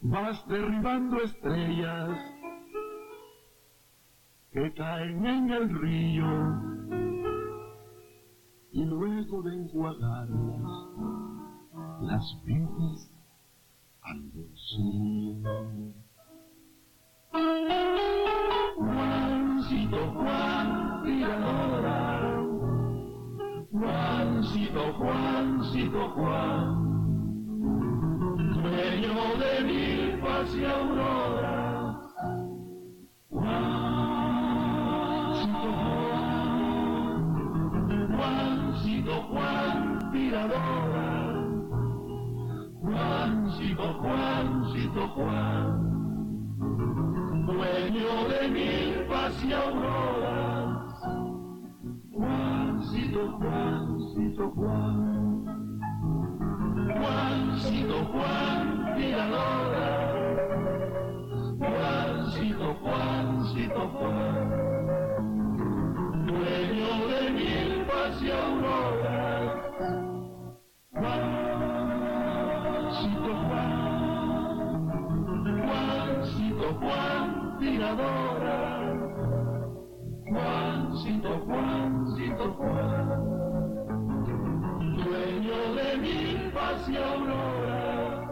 Vas derribando estrellas que caen en el río y luego de enjuagarlas las vives al bolsillo. Juancito Juan, tiradora. Juancito, Juancito, Juan, dueño de milpas y auroras. Juancito, Juan, Juancito, Juan, tiradora. Juancito, Juancito, Juan, dueño de milpas y auroras. Juancito, Juancito, Juan. Juancito, Juan, tiradora. Juancito, Juancito, Juan. Dueño de milpas y auroras. Juancito, Juan. Juancito, Juan, tiradora. Juancito, Juancito, Juan, dueño de milpas y auroras.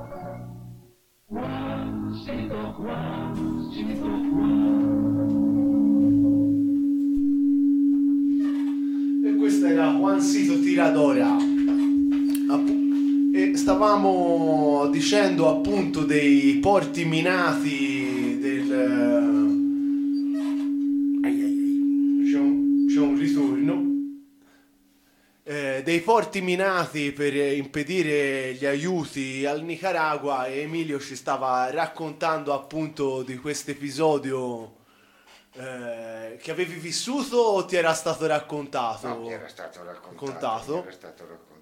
Juancito, Juancito, Juan. E questa era Juancito Tiradora. E stavamo dicendo appunto dei porti minati del... Ai, ai, ai. C'è un, c'è un ritorno. Eh, dei porti minati per impedire gli aiuti al Nicaragua e Emilio ci stava raccontando appunto di questo episodio eh, che avevi vissuto o ti era stato raccontato? No, mi era stato raccontato. Era stato raccontato.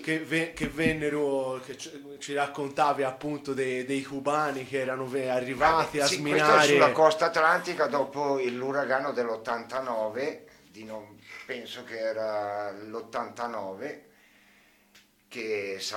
Che, ve- che vennero, che ci, raccontavi appunto dei, dei cubani che erano arrivati a Sì, sminare. sulla costa atlantica dopo l'uragano dell'89, di non- penso che era l'89, che San